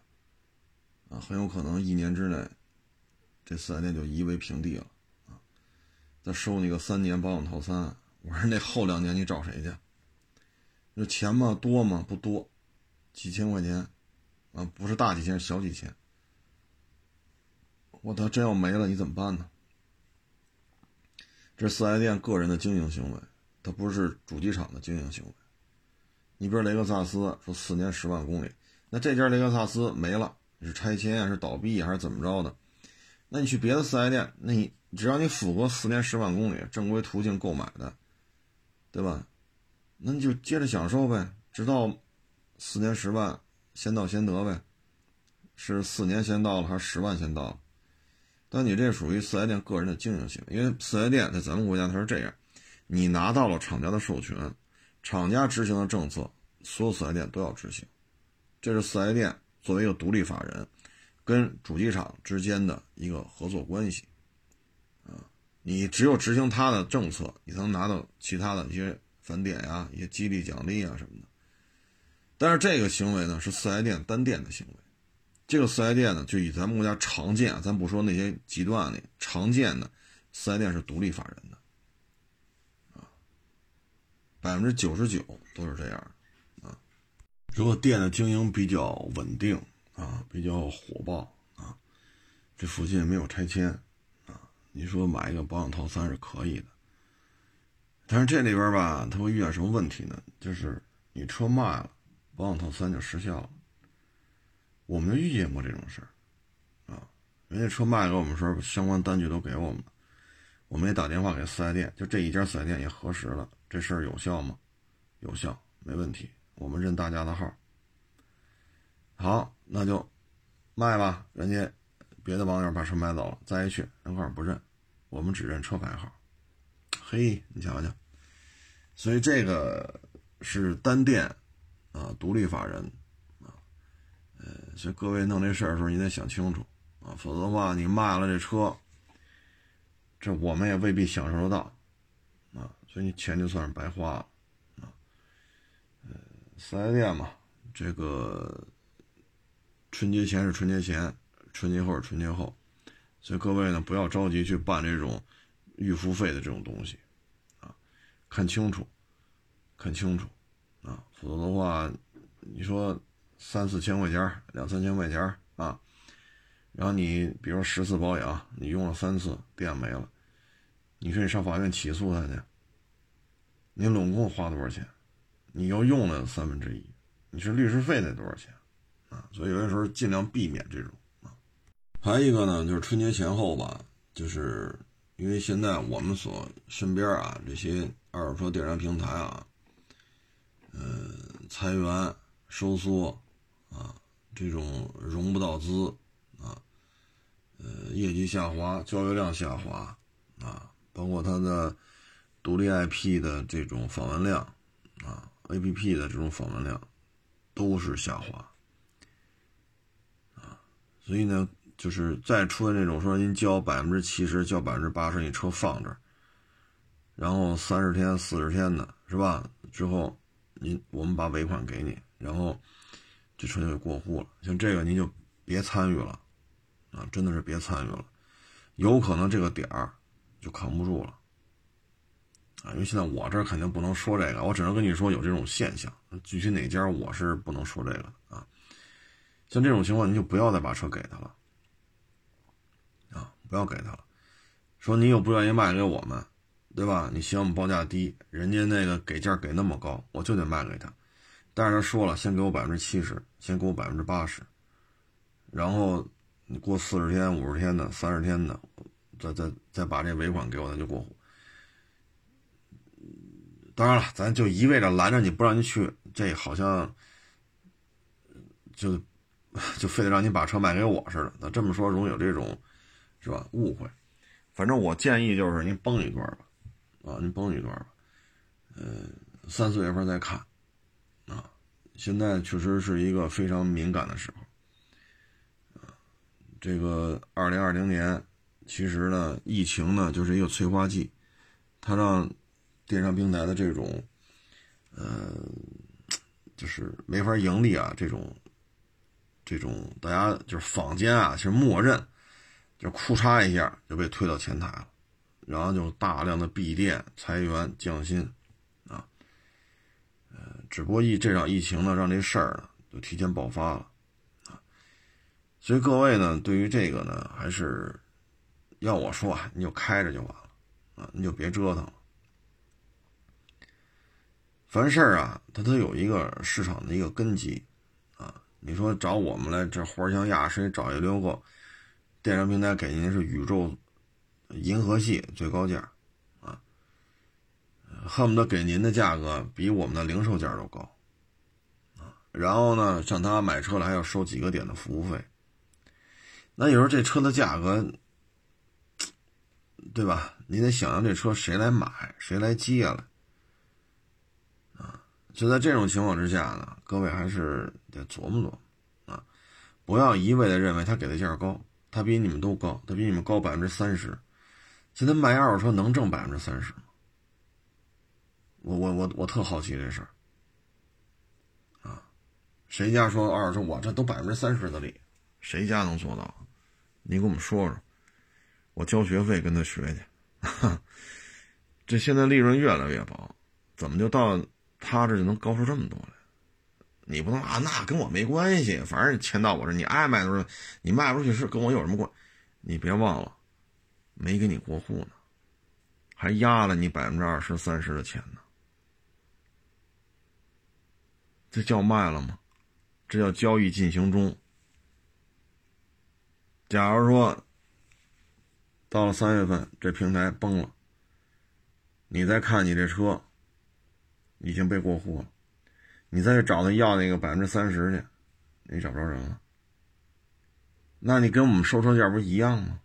啊很有可能一年之内，这四 S 店就夷为平地了，再收你个三年保养套餐，我说那后两年你找谁去？那钱嘛多嘛？不多，几千块钱，啊不是大几千，小几千，我他真要没了你怎么办呢？这四 S 店个人的经营行为，它不是主机厂的经营行为。你比如雷克萨斯说四年十万公里，那这家雷克萨斯没了，是拆迁啊是倒闭还是怎么着的？那你去别的四 S 店，那你只要你符合四年十万公里正规途径购买的，对吧？那你就接着享受呗，直到四年十万先到先得呗，是四年先到了还是十万先到了？但你这属于四 S 店个人的经营性，因为四 S 店在咱们国家它是这样，你拿到了厂家的授权，厂家执行的政策，所有四 S 店都要执行，这是四 S 店作为一个独立法人，跟主机厂之间的一个合作关系。你只有执行他的政策，你才能拿到其他的一些返点呀、一些激励奖励啊什么的。但是这个行为呢，是四 S 店单店的行为。这个四 S 店呢，就以咱们国家常见，咱不说那些极端的，常见的四 S 店是独立法人的。啊，百分之九十九都是这样。啊，如果店的经营比较稳定啊，比较火爆啊，这附近没有拆迁，你说买一个保养套餐是可以的。但是这里边吧，它会遇到什么问题呢？就是你车卖了。保养套餐就失效了，我们就遇见过这种事儿，啊，人家车卖给我们时候，相关单据都给我们了，我们也打电话给四 S 店，就这一家四 S 店也核实了，这事儿有效吗？有效，没问题，我们认大家的号。好，那就卖吧，人家别的网友把车买走了，再一去人号不认，我们只认车牌号。嘿，你瞧瞧，所以这个是单店。啊，独立法人，啊，呃，所以各位弄这事儿的时候，你得想清楚啊，否则的话，你卖了这车，这我们也未必享受得到，啊，所以你钱就算是白花了，啊，呃，四 S 店嘛，这个春节前是春节前，春节后是春节后，所以各位呢，不要着急去办这种预付费的这种东西，啊，看清楚，看清楚。啊，否则的话，你说三四千块钱，两三千块钱啊，然后你比如十次保养，你用了三次，电没了，你说你上法院起诉他去，你拢共花多少钱？你又用了三分之一，你是律师费得多少钱？啊，所以有些时候尽量避免这种。还有一个呢，就是春节前后吧，就是因为现在我们所身边啊这些二手车电商平台啊。呃，裁员、收缩，啊，这种融不到资，啊，呃，业绩下滑，交易量下滑，啊，包括它的独立 IP 的这种访问量，啊，APP 的这种访问量，都是下滑，啊，所以呢，就是再出现这种说您交百分之七十，交百分之八十，你车放这儿，然后三十天、四十天的是吧？之后。您我们把尾款给你，然后这车就给过户了。像这个您就别参与了，啊，真的是别参与了，有可能这个点儿就扛不住了，啊，因为现在我这肯定不能说这个，我只能跟你说有这种现象。具体哪家我是不能说这个啊。像这种情况，您就不要再把车给他了，不要给他了。说你又不愿意卖给我们。对吧？你嫌我们报价低，人家那个给价给那么高，我就得卖给他。但是他说了，先给我百分之七十，先给我百分之八十，然后你过四十天、五十天的、三十天的，再再再把这尾款给我，咱就过户。当然了，咱就一味的拦着你不让你去，这好像就 就非得让你把车卖给我似的。那这么说容易有这种是吧误会？反正我建议就是您崩一段吧。啊，您崩一段吧，呃，三四月份再看，啊，现在确实是一个非常敏感的时候，啊，这个二零二零年，其实呢，疫情呢就是一个催化剂，它让电商平台的这种，呃，就是没法盈利啊，这种，这种大家就是坊间啊，其实默认，就裤嚓一下就被推到前台了。然后就大量的闭店、裁员、降薪，啊，呃，只不过疫这场疫情呢，让这事儿呢就提前爆发了，啊，所以各位呢，对于这个呢，还是要我说啊，你就开着就完了，啊，你就别折腾了。凡事啊，它都有一个市场的一个根基，啊，你说找我们来这活儿像压谁找一溜够，电商平台给您是宇宙。银河系最高价，啊，恨不得给您的价格比我们的零售价都高，啊，然后呢，像他买车了还要收几个点的服务费，那有时候这车的价格，对吧？你得想想这车谁来买，谁来接了，啊，就在这种情况之下呢，各位还是得琢磨琢磨啊，不要一味的认为他给的价高，他比你们都高，他比你们高百分之三十。现在卖二手车能挣百分之三十吗？我我我我特好奇这事儿啊，谁家说二手车我这都百分之三十的利，谁家能做到？你给我们说说，我交学费跟他学去。这现在利润越来越薄，怎么就到他这就能高出这么多来？你不能啊，那跟我没关系，反正钱到我这，你爱卖多少，你卖不出去是跟我有什么关？你别忘了。没给你过户呢，还压了你百分之二十三十的钱呢，这叫卖了吗？这叫交易进行中。假如说到了三月份，这平台崩了，你再看你这车已经被过户了，你再去找他要那个百分之三十去，你找不着人了，那你跟我们收车价不一样吗？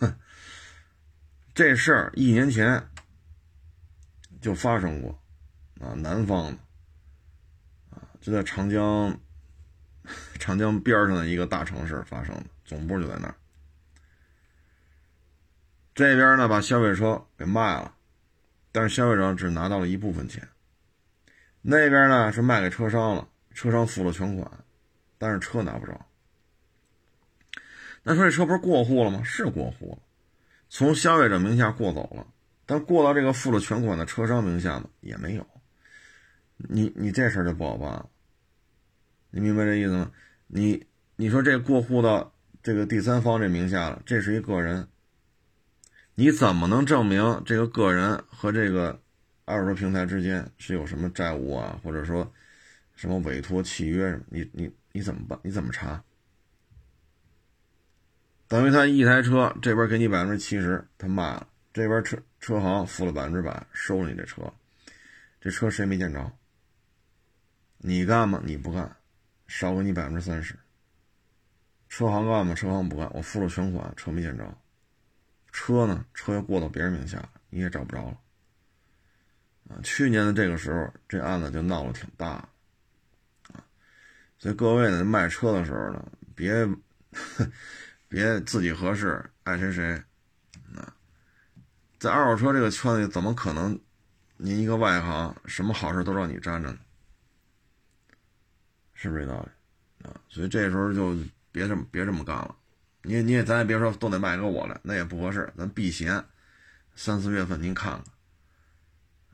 这事儿一年前就发生过，啊，南方的，啊，就在长江，长江边上的一个大城市发生的，总部就在那儿。这边呢，把消费车给卖了，但是消费者只拿到了一部分钱。那边呢是卖给车商了，车商付了全款，但是车拿不着。那说这车不是过户了吗？是过户了。从消费者名下过走了，但过到这个付了全款的车商名下呢，也没有。你你这事儿就不好办了。你明白这意思吗？你你说这过户到这个第三方这名下了，这是一个人，你怎么能证明这个个人和这个二手车平台之间是有什么债务啊，或者说什么委托契约？你你你怎么办？你怎么查？等于他一台车这边给你百分之七十，他卖了；这边车车行付了百分之百，收了你这车。这车谁没见着？你干吗？你不干，少给你百分之三十。车行干吗？车行不干，我付了全款，车没见着。车呢？车又过到别人名下，你也找不着了。啊，去年的这个时候，这案子就闹得挺大。啊，所以各位呢，卖车的时候呢，别。别自己合适爱谁谁，啊，在二手车这个圈子里，怎么可能您一个外行，什么好事都让你沾着呢？是不是这道理啊？所以这时候就别这么别这么干了。你你也咱也别说都得卖给我了，那也不合适。咱避嫌，三四月份您看看，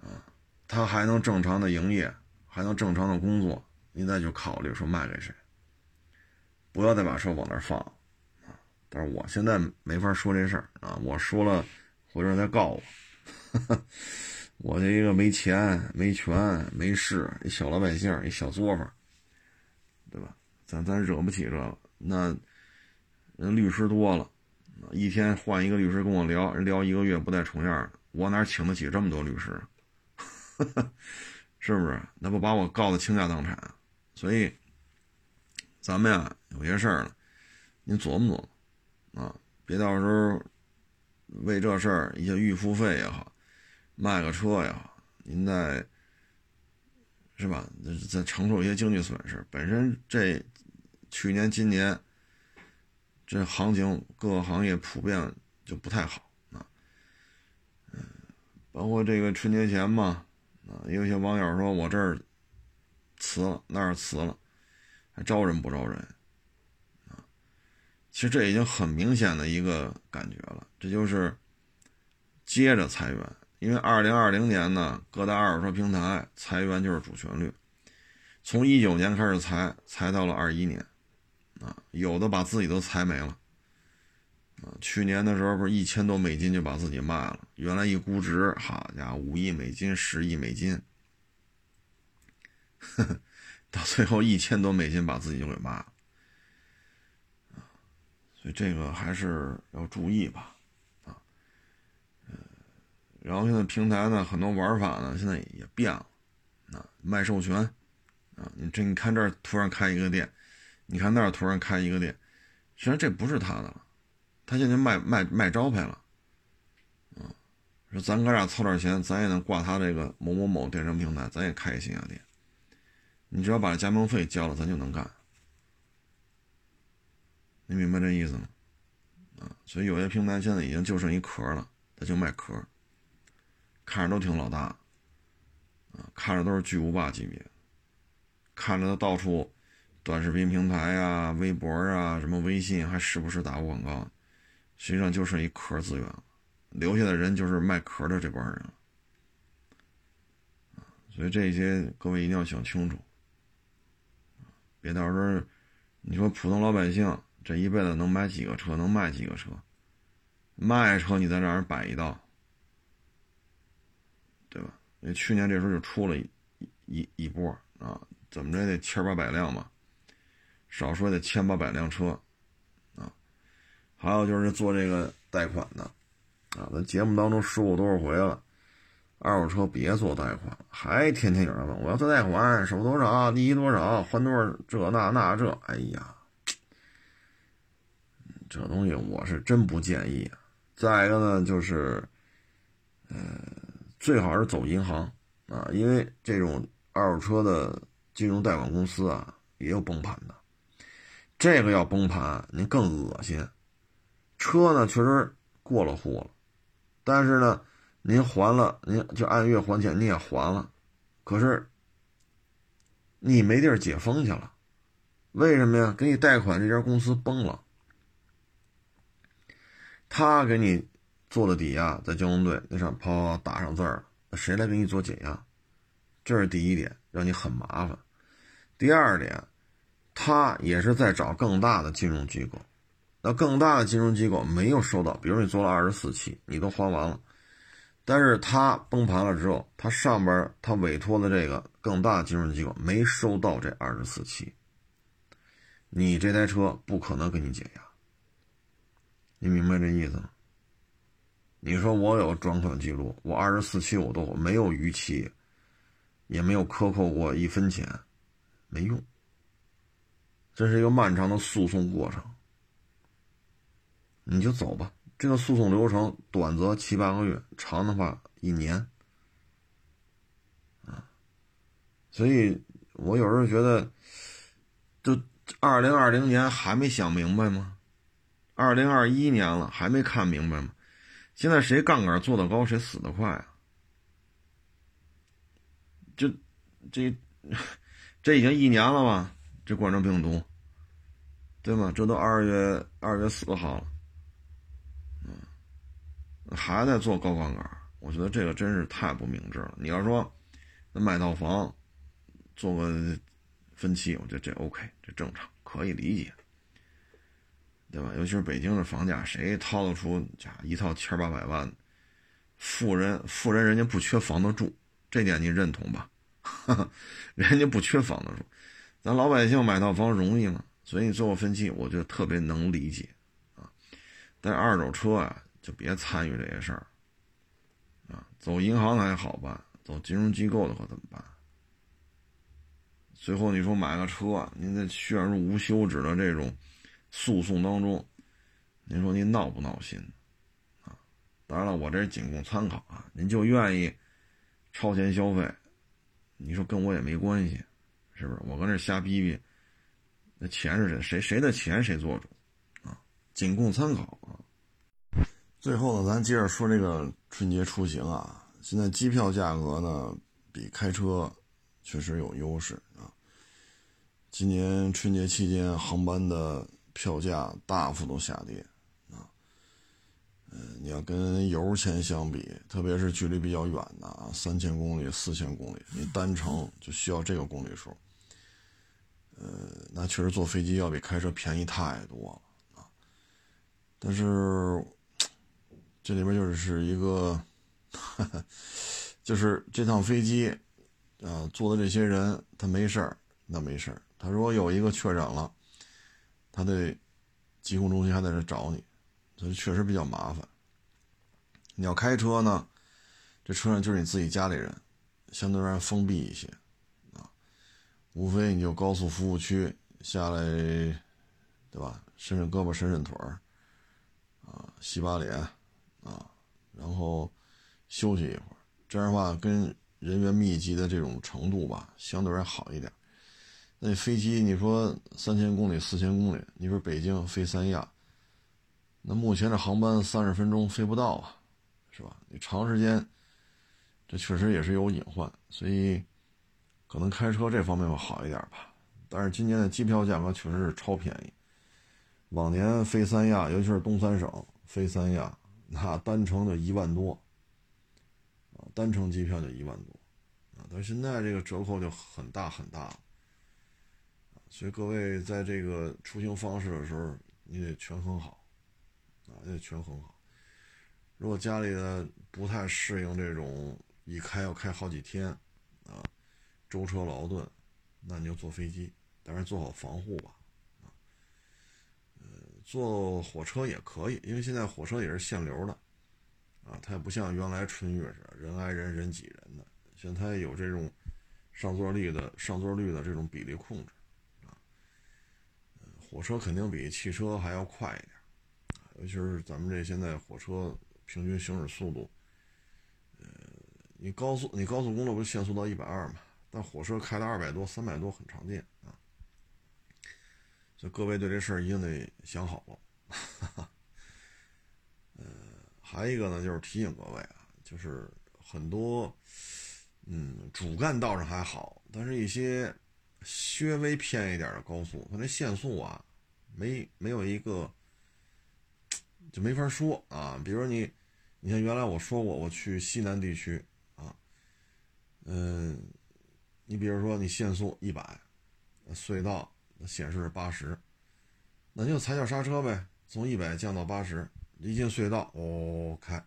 啊他还能正常的营业，还能正常的工作，您再去考虑说卖给谁，不要再把车往那儿放。啊但是我现在没法说这事儿啊！我说了，回头再告我。我这一个没钱、没权、没势，一小老百姓，一小作坊，对吧？咱咱惹不起这个。那人律师多了，一天换一个律师跟我聊，人聊一个月不带重样的，我哪请得起这么多律师？是不是？那不把我告的倾家荡产？所以，咱们呀，有些事儿呢，您琢磨琢磨。啊，别到时候为这事儿一些预付费也好，卖个车也好，您再是吧？再承受一些经济损失。本身这去年、今年这行情，各个行业普遍就不太好啊。嗯，包括这个春节前嘛，啊，有些网友说我这儿辞了，那儿辞了，还招人不招人？啊其实这已经很明显的一个感觉了，这就是接着裁员。因为二零二零年呢，各大二手车平台裁员就是主旋律，从一九年开始裁，裁到了二一年，啊，有的把自己都裁没了，啊去年的时候不是一千多美金就把自己卖了，原来一估值，好家伙，五亿美金、十亿美金，到最后一千多美金把自己就给卖了。所以这个还是要注意吧，啊，呃，然后现在平台呢，很多玩法呢，现在也变了，啊，卖授权，啊，你这你看这儿突然开一个店，你看那儿突然开一个店，实际上这不是他的了，他现在卖卖卖招牌了，啊，说咱哥俩凑点钱，咱也能挂他这个某某某电商平台，咱也开一线下店，你只要把加盟费交了，咱就能干。你明白这意思吗？啊，所以有些平台现在已经就剩一壳了，他就卖壳，看着都挺老大，啊，看着都是巨无霸级别，看着他到处短视频平台呀、微博啊、什么微信，还时不时打广告，实际上就剩一壳资源，留下的人就是卖壳的这帮人所以这些各位一定要想清楚，别到时候你说普通老百姓。这一辈子能买几个车，能卖几个车？卖车你再让人摆一道，对吧？因为去年这时候就出了一一一波啊，怎么着也得千八百辆吧，少说得千八百辆车。还有就是做这个贷款的啊，咱节目当中说过多少回了，二手车别做贷款，还天天有人问我要做贷款，首付多少，利息多少，还多少这那那这，哎呀。这东西我是真不建议。再一个呢，就是，呃，最好是走银行啊，因为这种二手车的金融贷款公司啊，也有崩盘的。这个要崩盘，您更恶心。车呢，确实过了户了，但是呢，您还了，您就按月还钱，你也还了，可是你没地儿解封去了。为什么呀？给你贷款这家公司崩了。他给你做的抵押在交通队那上啪打上字儿，谁来给你做解押？这是第一点，让你很麻烦。第二点，他也是在找更大的金融机构，那更大的金融机构没有收到，比如你做了二十四期，你都还完了，但是他崩盘了之后，他上边他委托的这个更大的金融机构没收到这二十四期，你这台车不可能给你解押。你明白这意思吗？你说我有转款记录，我二十四期我都没有逾期，也没有克扣过一分钱，没用。这是一个漫长的诉讼过程，你就走吧。这个诉讼流程短则七八个月，长的话一年。啊，所以我有时候觉得，就二零二零年还没想明白吗？二零二一年了，还没看明白吗？现在谁杠杆做得高，谁死得快啊！就这这已经一年了吧？这冠状病毒，对吗？这都二月二月四号了，还在做高杠杆，我觉得这个真是太不明智了。你要说买套房做个分期，我觉得这 OK，这正常，可以理解。对吧？尤其是北京的房价，谁掏得出家一套千八百万？富人，富人人家不缺房子住，这点你认同吧？人家不缺房子住，咱老百姓买套房容易吗？所以你做个分期，我就特别能理解啊。但二手车啊，就别参与这些事儿啊。走银行还好办，走金融机构的可怎么办？最后你说买个车，您再陷入无休止的这种。诉讼当中，您说您闹不闹心啊？当然了，我这仅供参考啊。您就愿意超前消费，你说跟我也没关系，是不是？我跟这瞎逼逼，那钱是谁？谁谁的钱谁做主啊？仅供参考啊。最后呢，咱接着说这个春节出行啊。现在机票价格呢，比开车确实有优势啊。今年春节期间航班的。票价大幅度下跌，啊，嗯，你要跟油钱相比，特别是距离比较远的啊，三千公里、四千公里，你单程就需要这个公里数，呃，那确实坐飞机要比开车便宜太多了啊。但是这里边就是一个，就是这趟飞机啊，坐的这些人他没事儿，那没事儿，他如果有一个确诊了。他的疾控中心还在这找你，所以确实比较麻烦。你要开车呢，这车上就是你自己家里人，相对而言封闭一些啊。无非你就高速服务区下来，对吧？伸伸胳膊，伸伸腿儿，啊，洗把脸，啊，然后休息一会儿。这样的话，跟人员密集的这种程度吧，相对而好一点。那飞机你说三千公里、四千公里，你说北京飞三亚，那目前这航班三十分钟飞不到啊，是吧？你长时间，这确实也是有隐患，所以可能开车这方面会好一点吧。但是今年的机票价格确实是超便宜，往年飞三亚，尤其是东三省飞三亚，那单程就一万多，啊，单程机票就一万多，啊，但现在这个折扣就很大很大了。所以各位在这个出行方式的时候，你得权衡好，啊，得权衡好。如果家里的不太适应这种一开要开好几天，啊，舟车劳顿，那你就坐飞机，当然做好防护吧，坐火车也可以，因为现在火车也是限流的，啊，它也不像原来春运似的，人挨人人挤人的，现在它有这种上座率的上座率的这种比例控制。啊火车肯定比汽车还要快一点，尤其是咱们这现在火车平均行驶速度，呃，你高速你高速公路不是限速到一百二嘛？但火车开到二百多、三百多很常见。各位对这事儿一定得想好了。呃，还一个呢，就是提醒各位啊，就是很多，嗯，主干道上还好，但是一些。稍微偏一点的高速，它那限速啊，没没有一个就没法说啊。比如你，你像原来我说过，我去西南地区啊，嗯，你比如说你限速一百，隧道显示是八十，那就踩脚刹车呗，从一百降到八十，一进隧道哦开，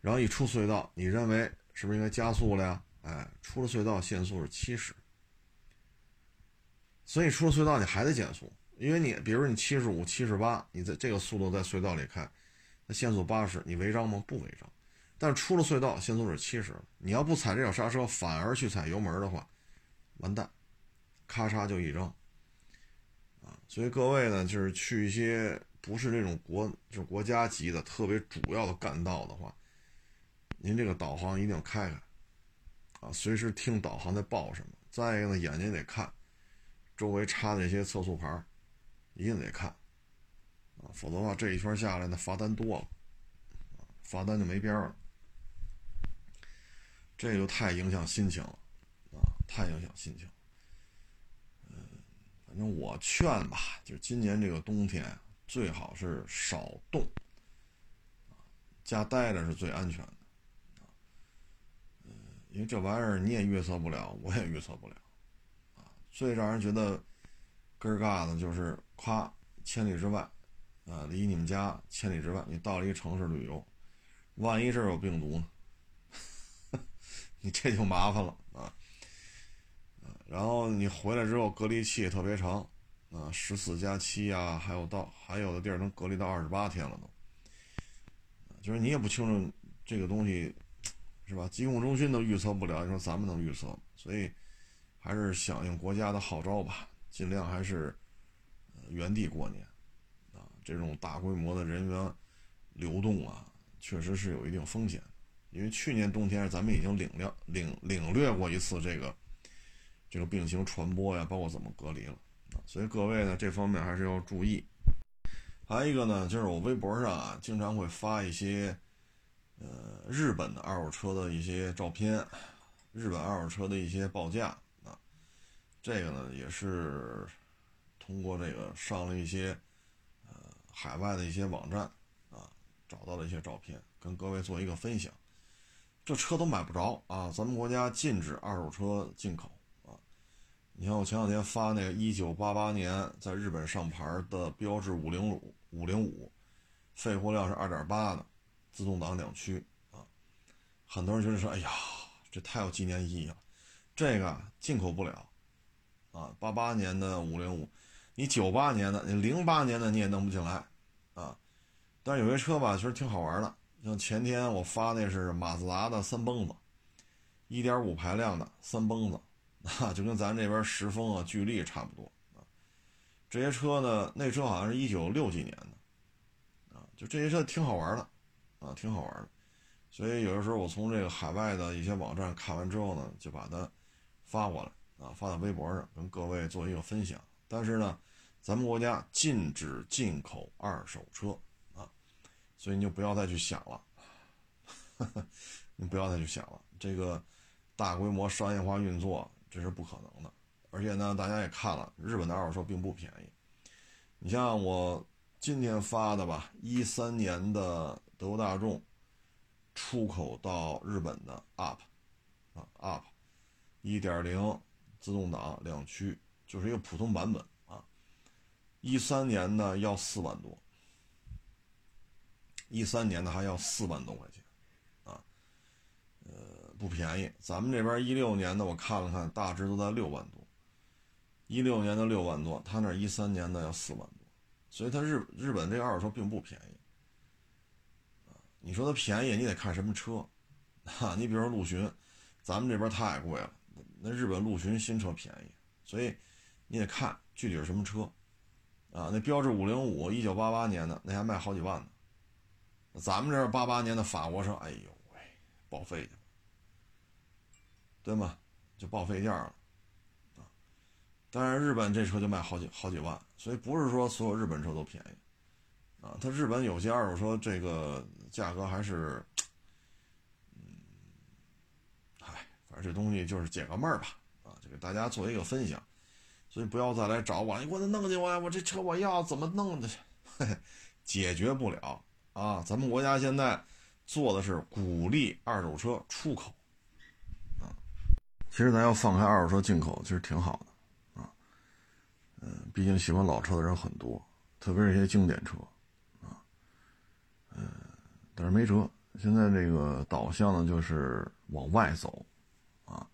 然后一出隧道，你认为是不是应该加速了呀？哎，出了隧道限速是七十。所以出了隧道你还得减速，因为你比如你七十五、七十八，你在这个速度在隧道里开，那限速八十，你违章吗？不违章。但出了隧道限速是七十，你要不踩这脚刹车，反而去踩油门的话，完蛋，咔嚓就一扔。所以各位呢，就是去一些不是那种国就是国家级的特别主要的干道的话，您这个导航一定要开开，啊，随时听导航在报什么。再一个呢，眼睛得看。周围插的那些测速牌一定得看啊，否则的话这一圈下来那罚单多了，罚单就没边了，这就太影响心情了啊，太影响心情。反正我劝吧，就是今年这个冬天最好是少动，家待着是最安全的嗯，因为这玩意儿你也预测不了，我也预测不了。啊最让人觉得根儿嘎的，就是夸千里之外，啊，离你们家千里之外，你到了一个城市旅游，万一这儿有病毒呢？你这就麻烦了啊！然后你回来之后隔离期也特别长，啊，十四加七啊，还有到还有的地儿能隔离到二十八天了都，就是你也不清楚这个东西是吧？疾控中心都预测不了，你说咱们能预测？所以。还是响应国家的号召吧，尽量还是原地过年啊。这种大规模的人员流动啊，确实是有一定风险。因为去年冬天咱们已经领略领领略过一次这个这个病情传播呀，包括怎么隔离了。所以各位呢，这方面还是要注意。还有一个呢，就是我微博上啊，经常会发一些呃日本的二手车的一些照片，日本二手车的一些报价啊。这个呢，也是通过这个上了一些呃海外的一些网站啊，找到了一些照片，跟各位做一个分享。这车都买不着啊，咱们国家禁止二手车进口。你看我前两天发那个一九八八年在日本上牌的标致五零五五零五，肺活量是二点八的自动挡两驱啊，很多人觉得说，哎呀，这太有纪念意义了，这个进口不了。啊，八八年的五零五，你九八年的，你零八年的你也弄不进来，啊，但是有些车吧，其实挺好玩的。像前天我发那是马自达的三蹦子，一点五排量的三蹦子，啊，就跟咱这边时风啊、巨力差不多啊。这些车呢，那车好像是一九六几年的，啊，就这些车挺好玩的，啊，挺好玩的。所以有的时候我从这个海外的一些网站看完之后呢，就把它发过来。啊，发到微博上跟各位做一个分享。但是呢，咱们国家禁止进口二手车啊，所以你就不要再去想了，你不要再去想了，这个大规模商业化运作这是不可能的。而且呢，大家也看了，日本的二手车并不便宜。你像我今天发的吧，一三年的德国大众出口到日本的 UP 啊 UP 一点零自动挡两驱，就是一个普通版本啊。一三年的要四万多，一三年的还要四万多块钱，不便宜。咱们这边一六年的我看了看，大致都在六万多。一六年的六万多，他那一三年的要四万多，所以他日日本这个二手车并不便宜，啊，你说它便宜，你得看什么车，哈，你比如说陆巡，咱们这边太贵了，那日本陆巡新车便宜，所以你得看具体是什么车，啊，那标致五零五一九八八年的那还卖好几万呢，咱们这八八年的法国车，哎呦喂，报废，对吗？就报废价了。啊但是日本这车就卖好几好几万，所以不是说所有日本车都便宜，啊，它日本有些二手车这个价格还是，嗯，嗨，反正这东西就是解个闷儿吧，啊，就给大家做一个分享，所以不要再来找我，你给我弄去我，我这车我要怎么弄的？解决不了啊！咱们国家现在做的是鼓励二手车出口，其实咱要放开二手车进口，其实挺好的啊。嗯，毕竟喜欢老车的人很多，特别是一些经典车，啊，嗯，但是没辙，现在这个导向呢就是往外走，啊，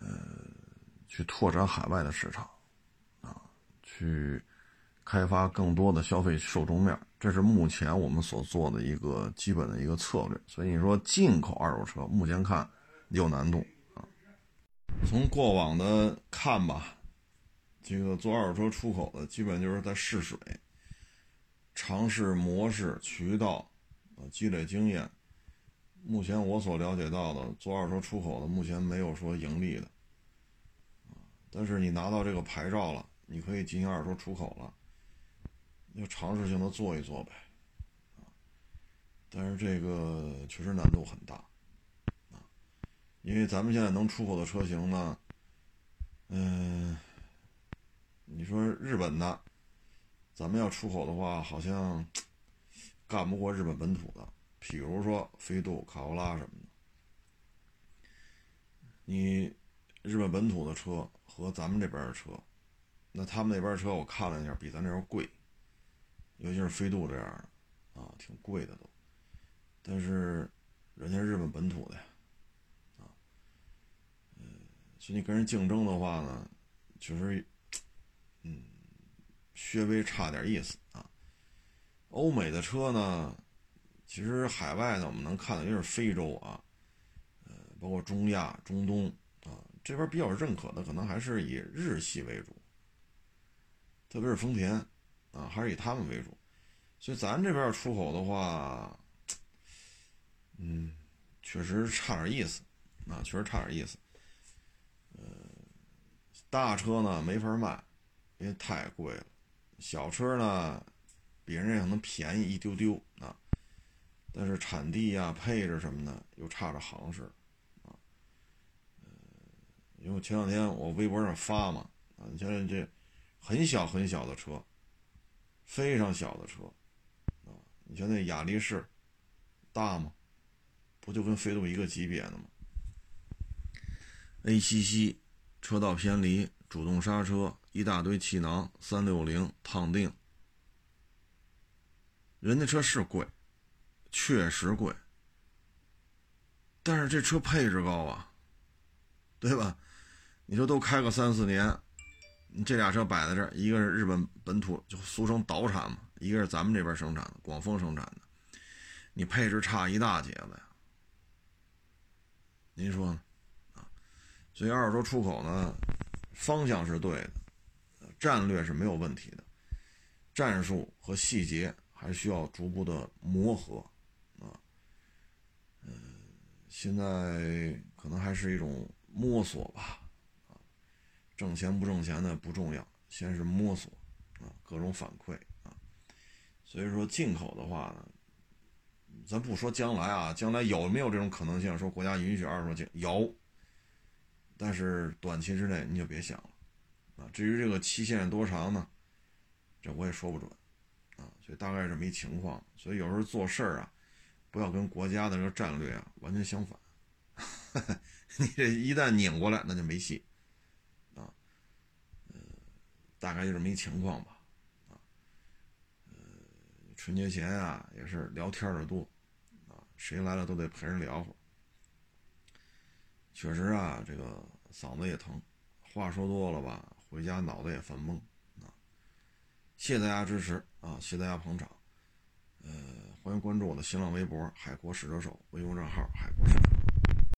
呃，去拓展海外的市场，啊，去开发更多的消费受众面，这是目前我们所做的一个基本的一个策略。所以你说进口二手车，目前看有难度。从过往的看吧。这个做二手车出口的，基本就是在试水、尝试模式、渠道，啊，积累经验。目前我所了解到的，做二手车出口的，目前没有说盈利的，但是你拿到这个牌照了，你可以进行二手车出口了，就尝试性的做一做呗，但是这个确实难度很大，因为咱们现在能出口的车型呢，嗯。你说日本的，咱们要出口的话，好像干不过日本本土的。比如说飞度、卡罗拉什么的，你日本本土的车和咱们这边的车，那他们那边车我看了一下，比咱这边贵，尤其是飞度这样的啊，挺贵的都。但是人家日本本土的呀，所以你跟人竞争的话呢，确实。嗯，稍微差点意思啊。欧美的车呢，其实海外呢，我们能看到，就是非洲啊，呃，包括中亚、中东啊，这边比较认可的，可能还是以日系为主，特别是丰田啊，还是以他们为主。所以咱这边出口的话，嗯，确实差点意思啊，确实差点意思。大车呢没法卖。因为太贵了，小车呢，比人家可能便宜一丢丢啊，但是产地呀、配置什么的又差着行市，啊，呃，因为前两天我微博上发嘛，啊，你像这很小很小的车，非常小的车，啊，你像那雅力士，大吗？不就跟飞度一个级别的吗？A 七七，车道偏离，主动刹车。一大堆气囊，三六零烫定，人家车是贵，确实贵，但是这车配置高啊，对吧？你说都开个三四年，你这俩车摆在这儿，一个是日本本土，就俗称岛产嘛，一个是咱们这边生产的，广丰生产的，你配置差一大截子呀，您说呢？所以二手车出口呢，方向是对的。战略是没有问题的，战术和细节还需要逐步的磨合，啊，嗯，现在可能还是一种摸索吧，啊，挣钱不挣钱的不重要，先是摸索啊，各种反馈啊。所以说进口的话呢，咱不说将来啊，将来有没有这种可能性？说国家允许二手车进有，但是短期之内你就别想了啊。至于这个期限多长呢？这我也说不准啊。所以大概这么一情况。所以有时候做事儿啊，不要跟国家的这个战略啊完全相反。你这一旦拧过来，那就没戏啊。呃，大概就这么一情况吧。啊，呃，春节前啊也是聊天的多啊，谁来了都得陪人聊会儿。确实啊，这个嗓子也疼，话说多了吧，回家脑子也犯懵啊。谢谢大家支持啊，谢谢大家捧场。呃，欢迎关注我的新浪微博“海阔使者手”微博账号“海阔试车”。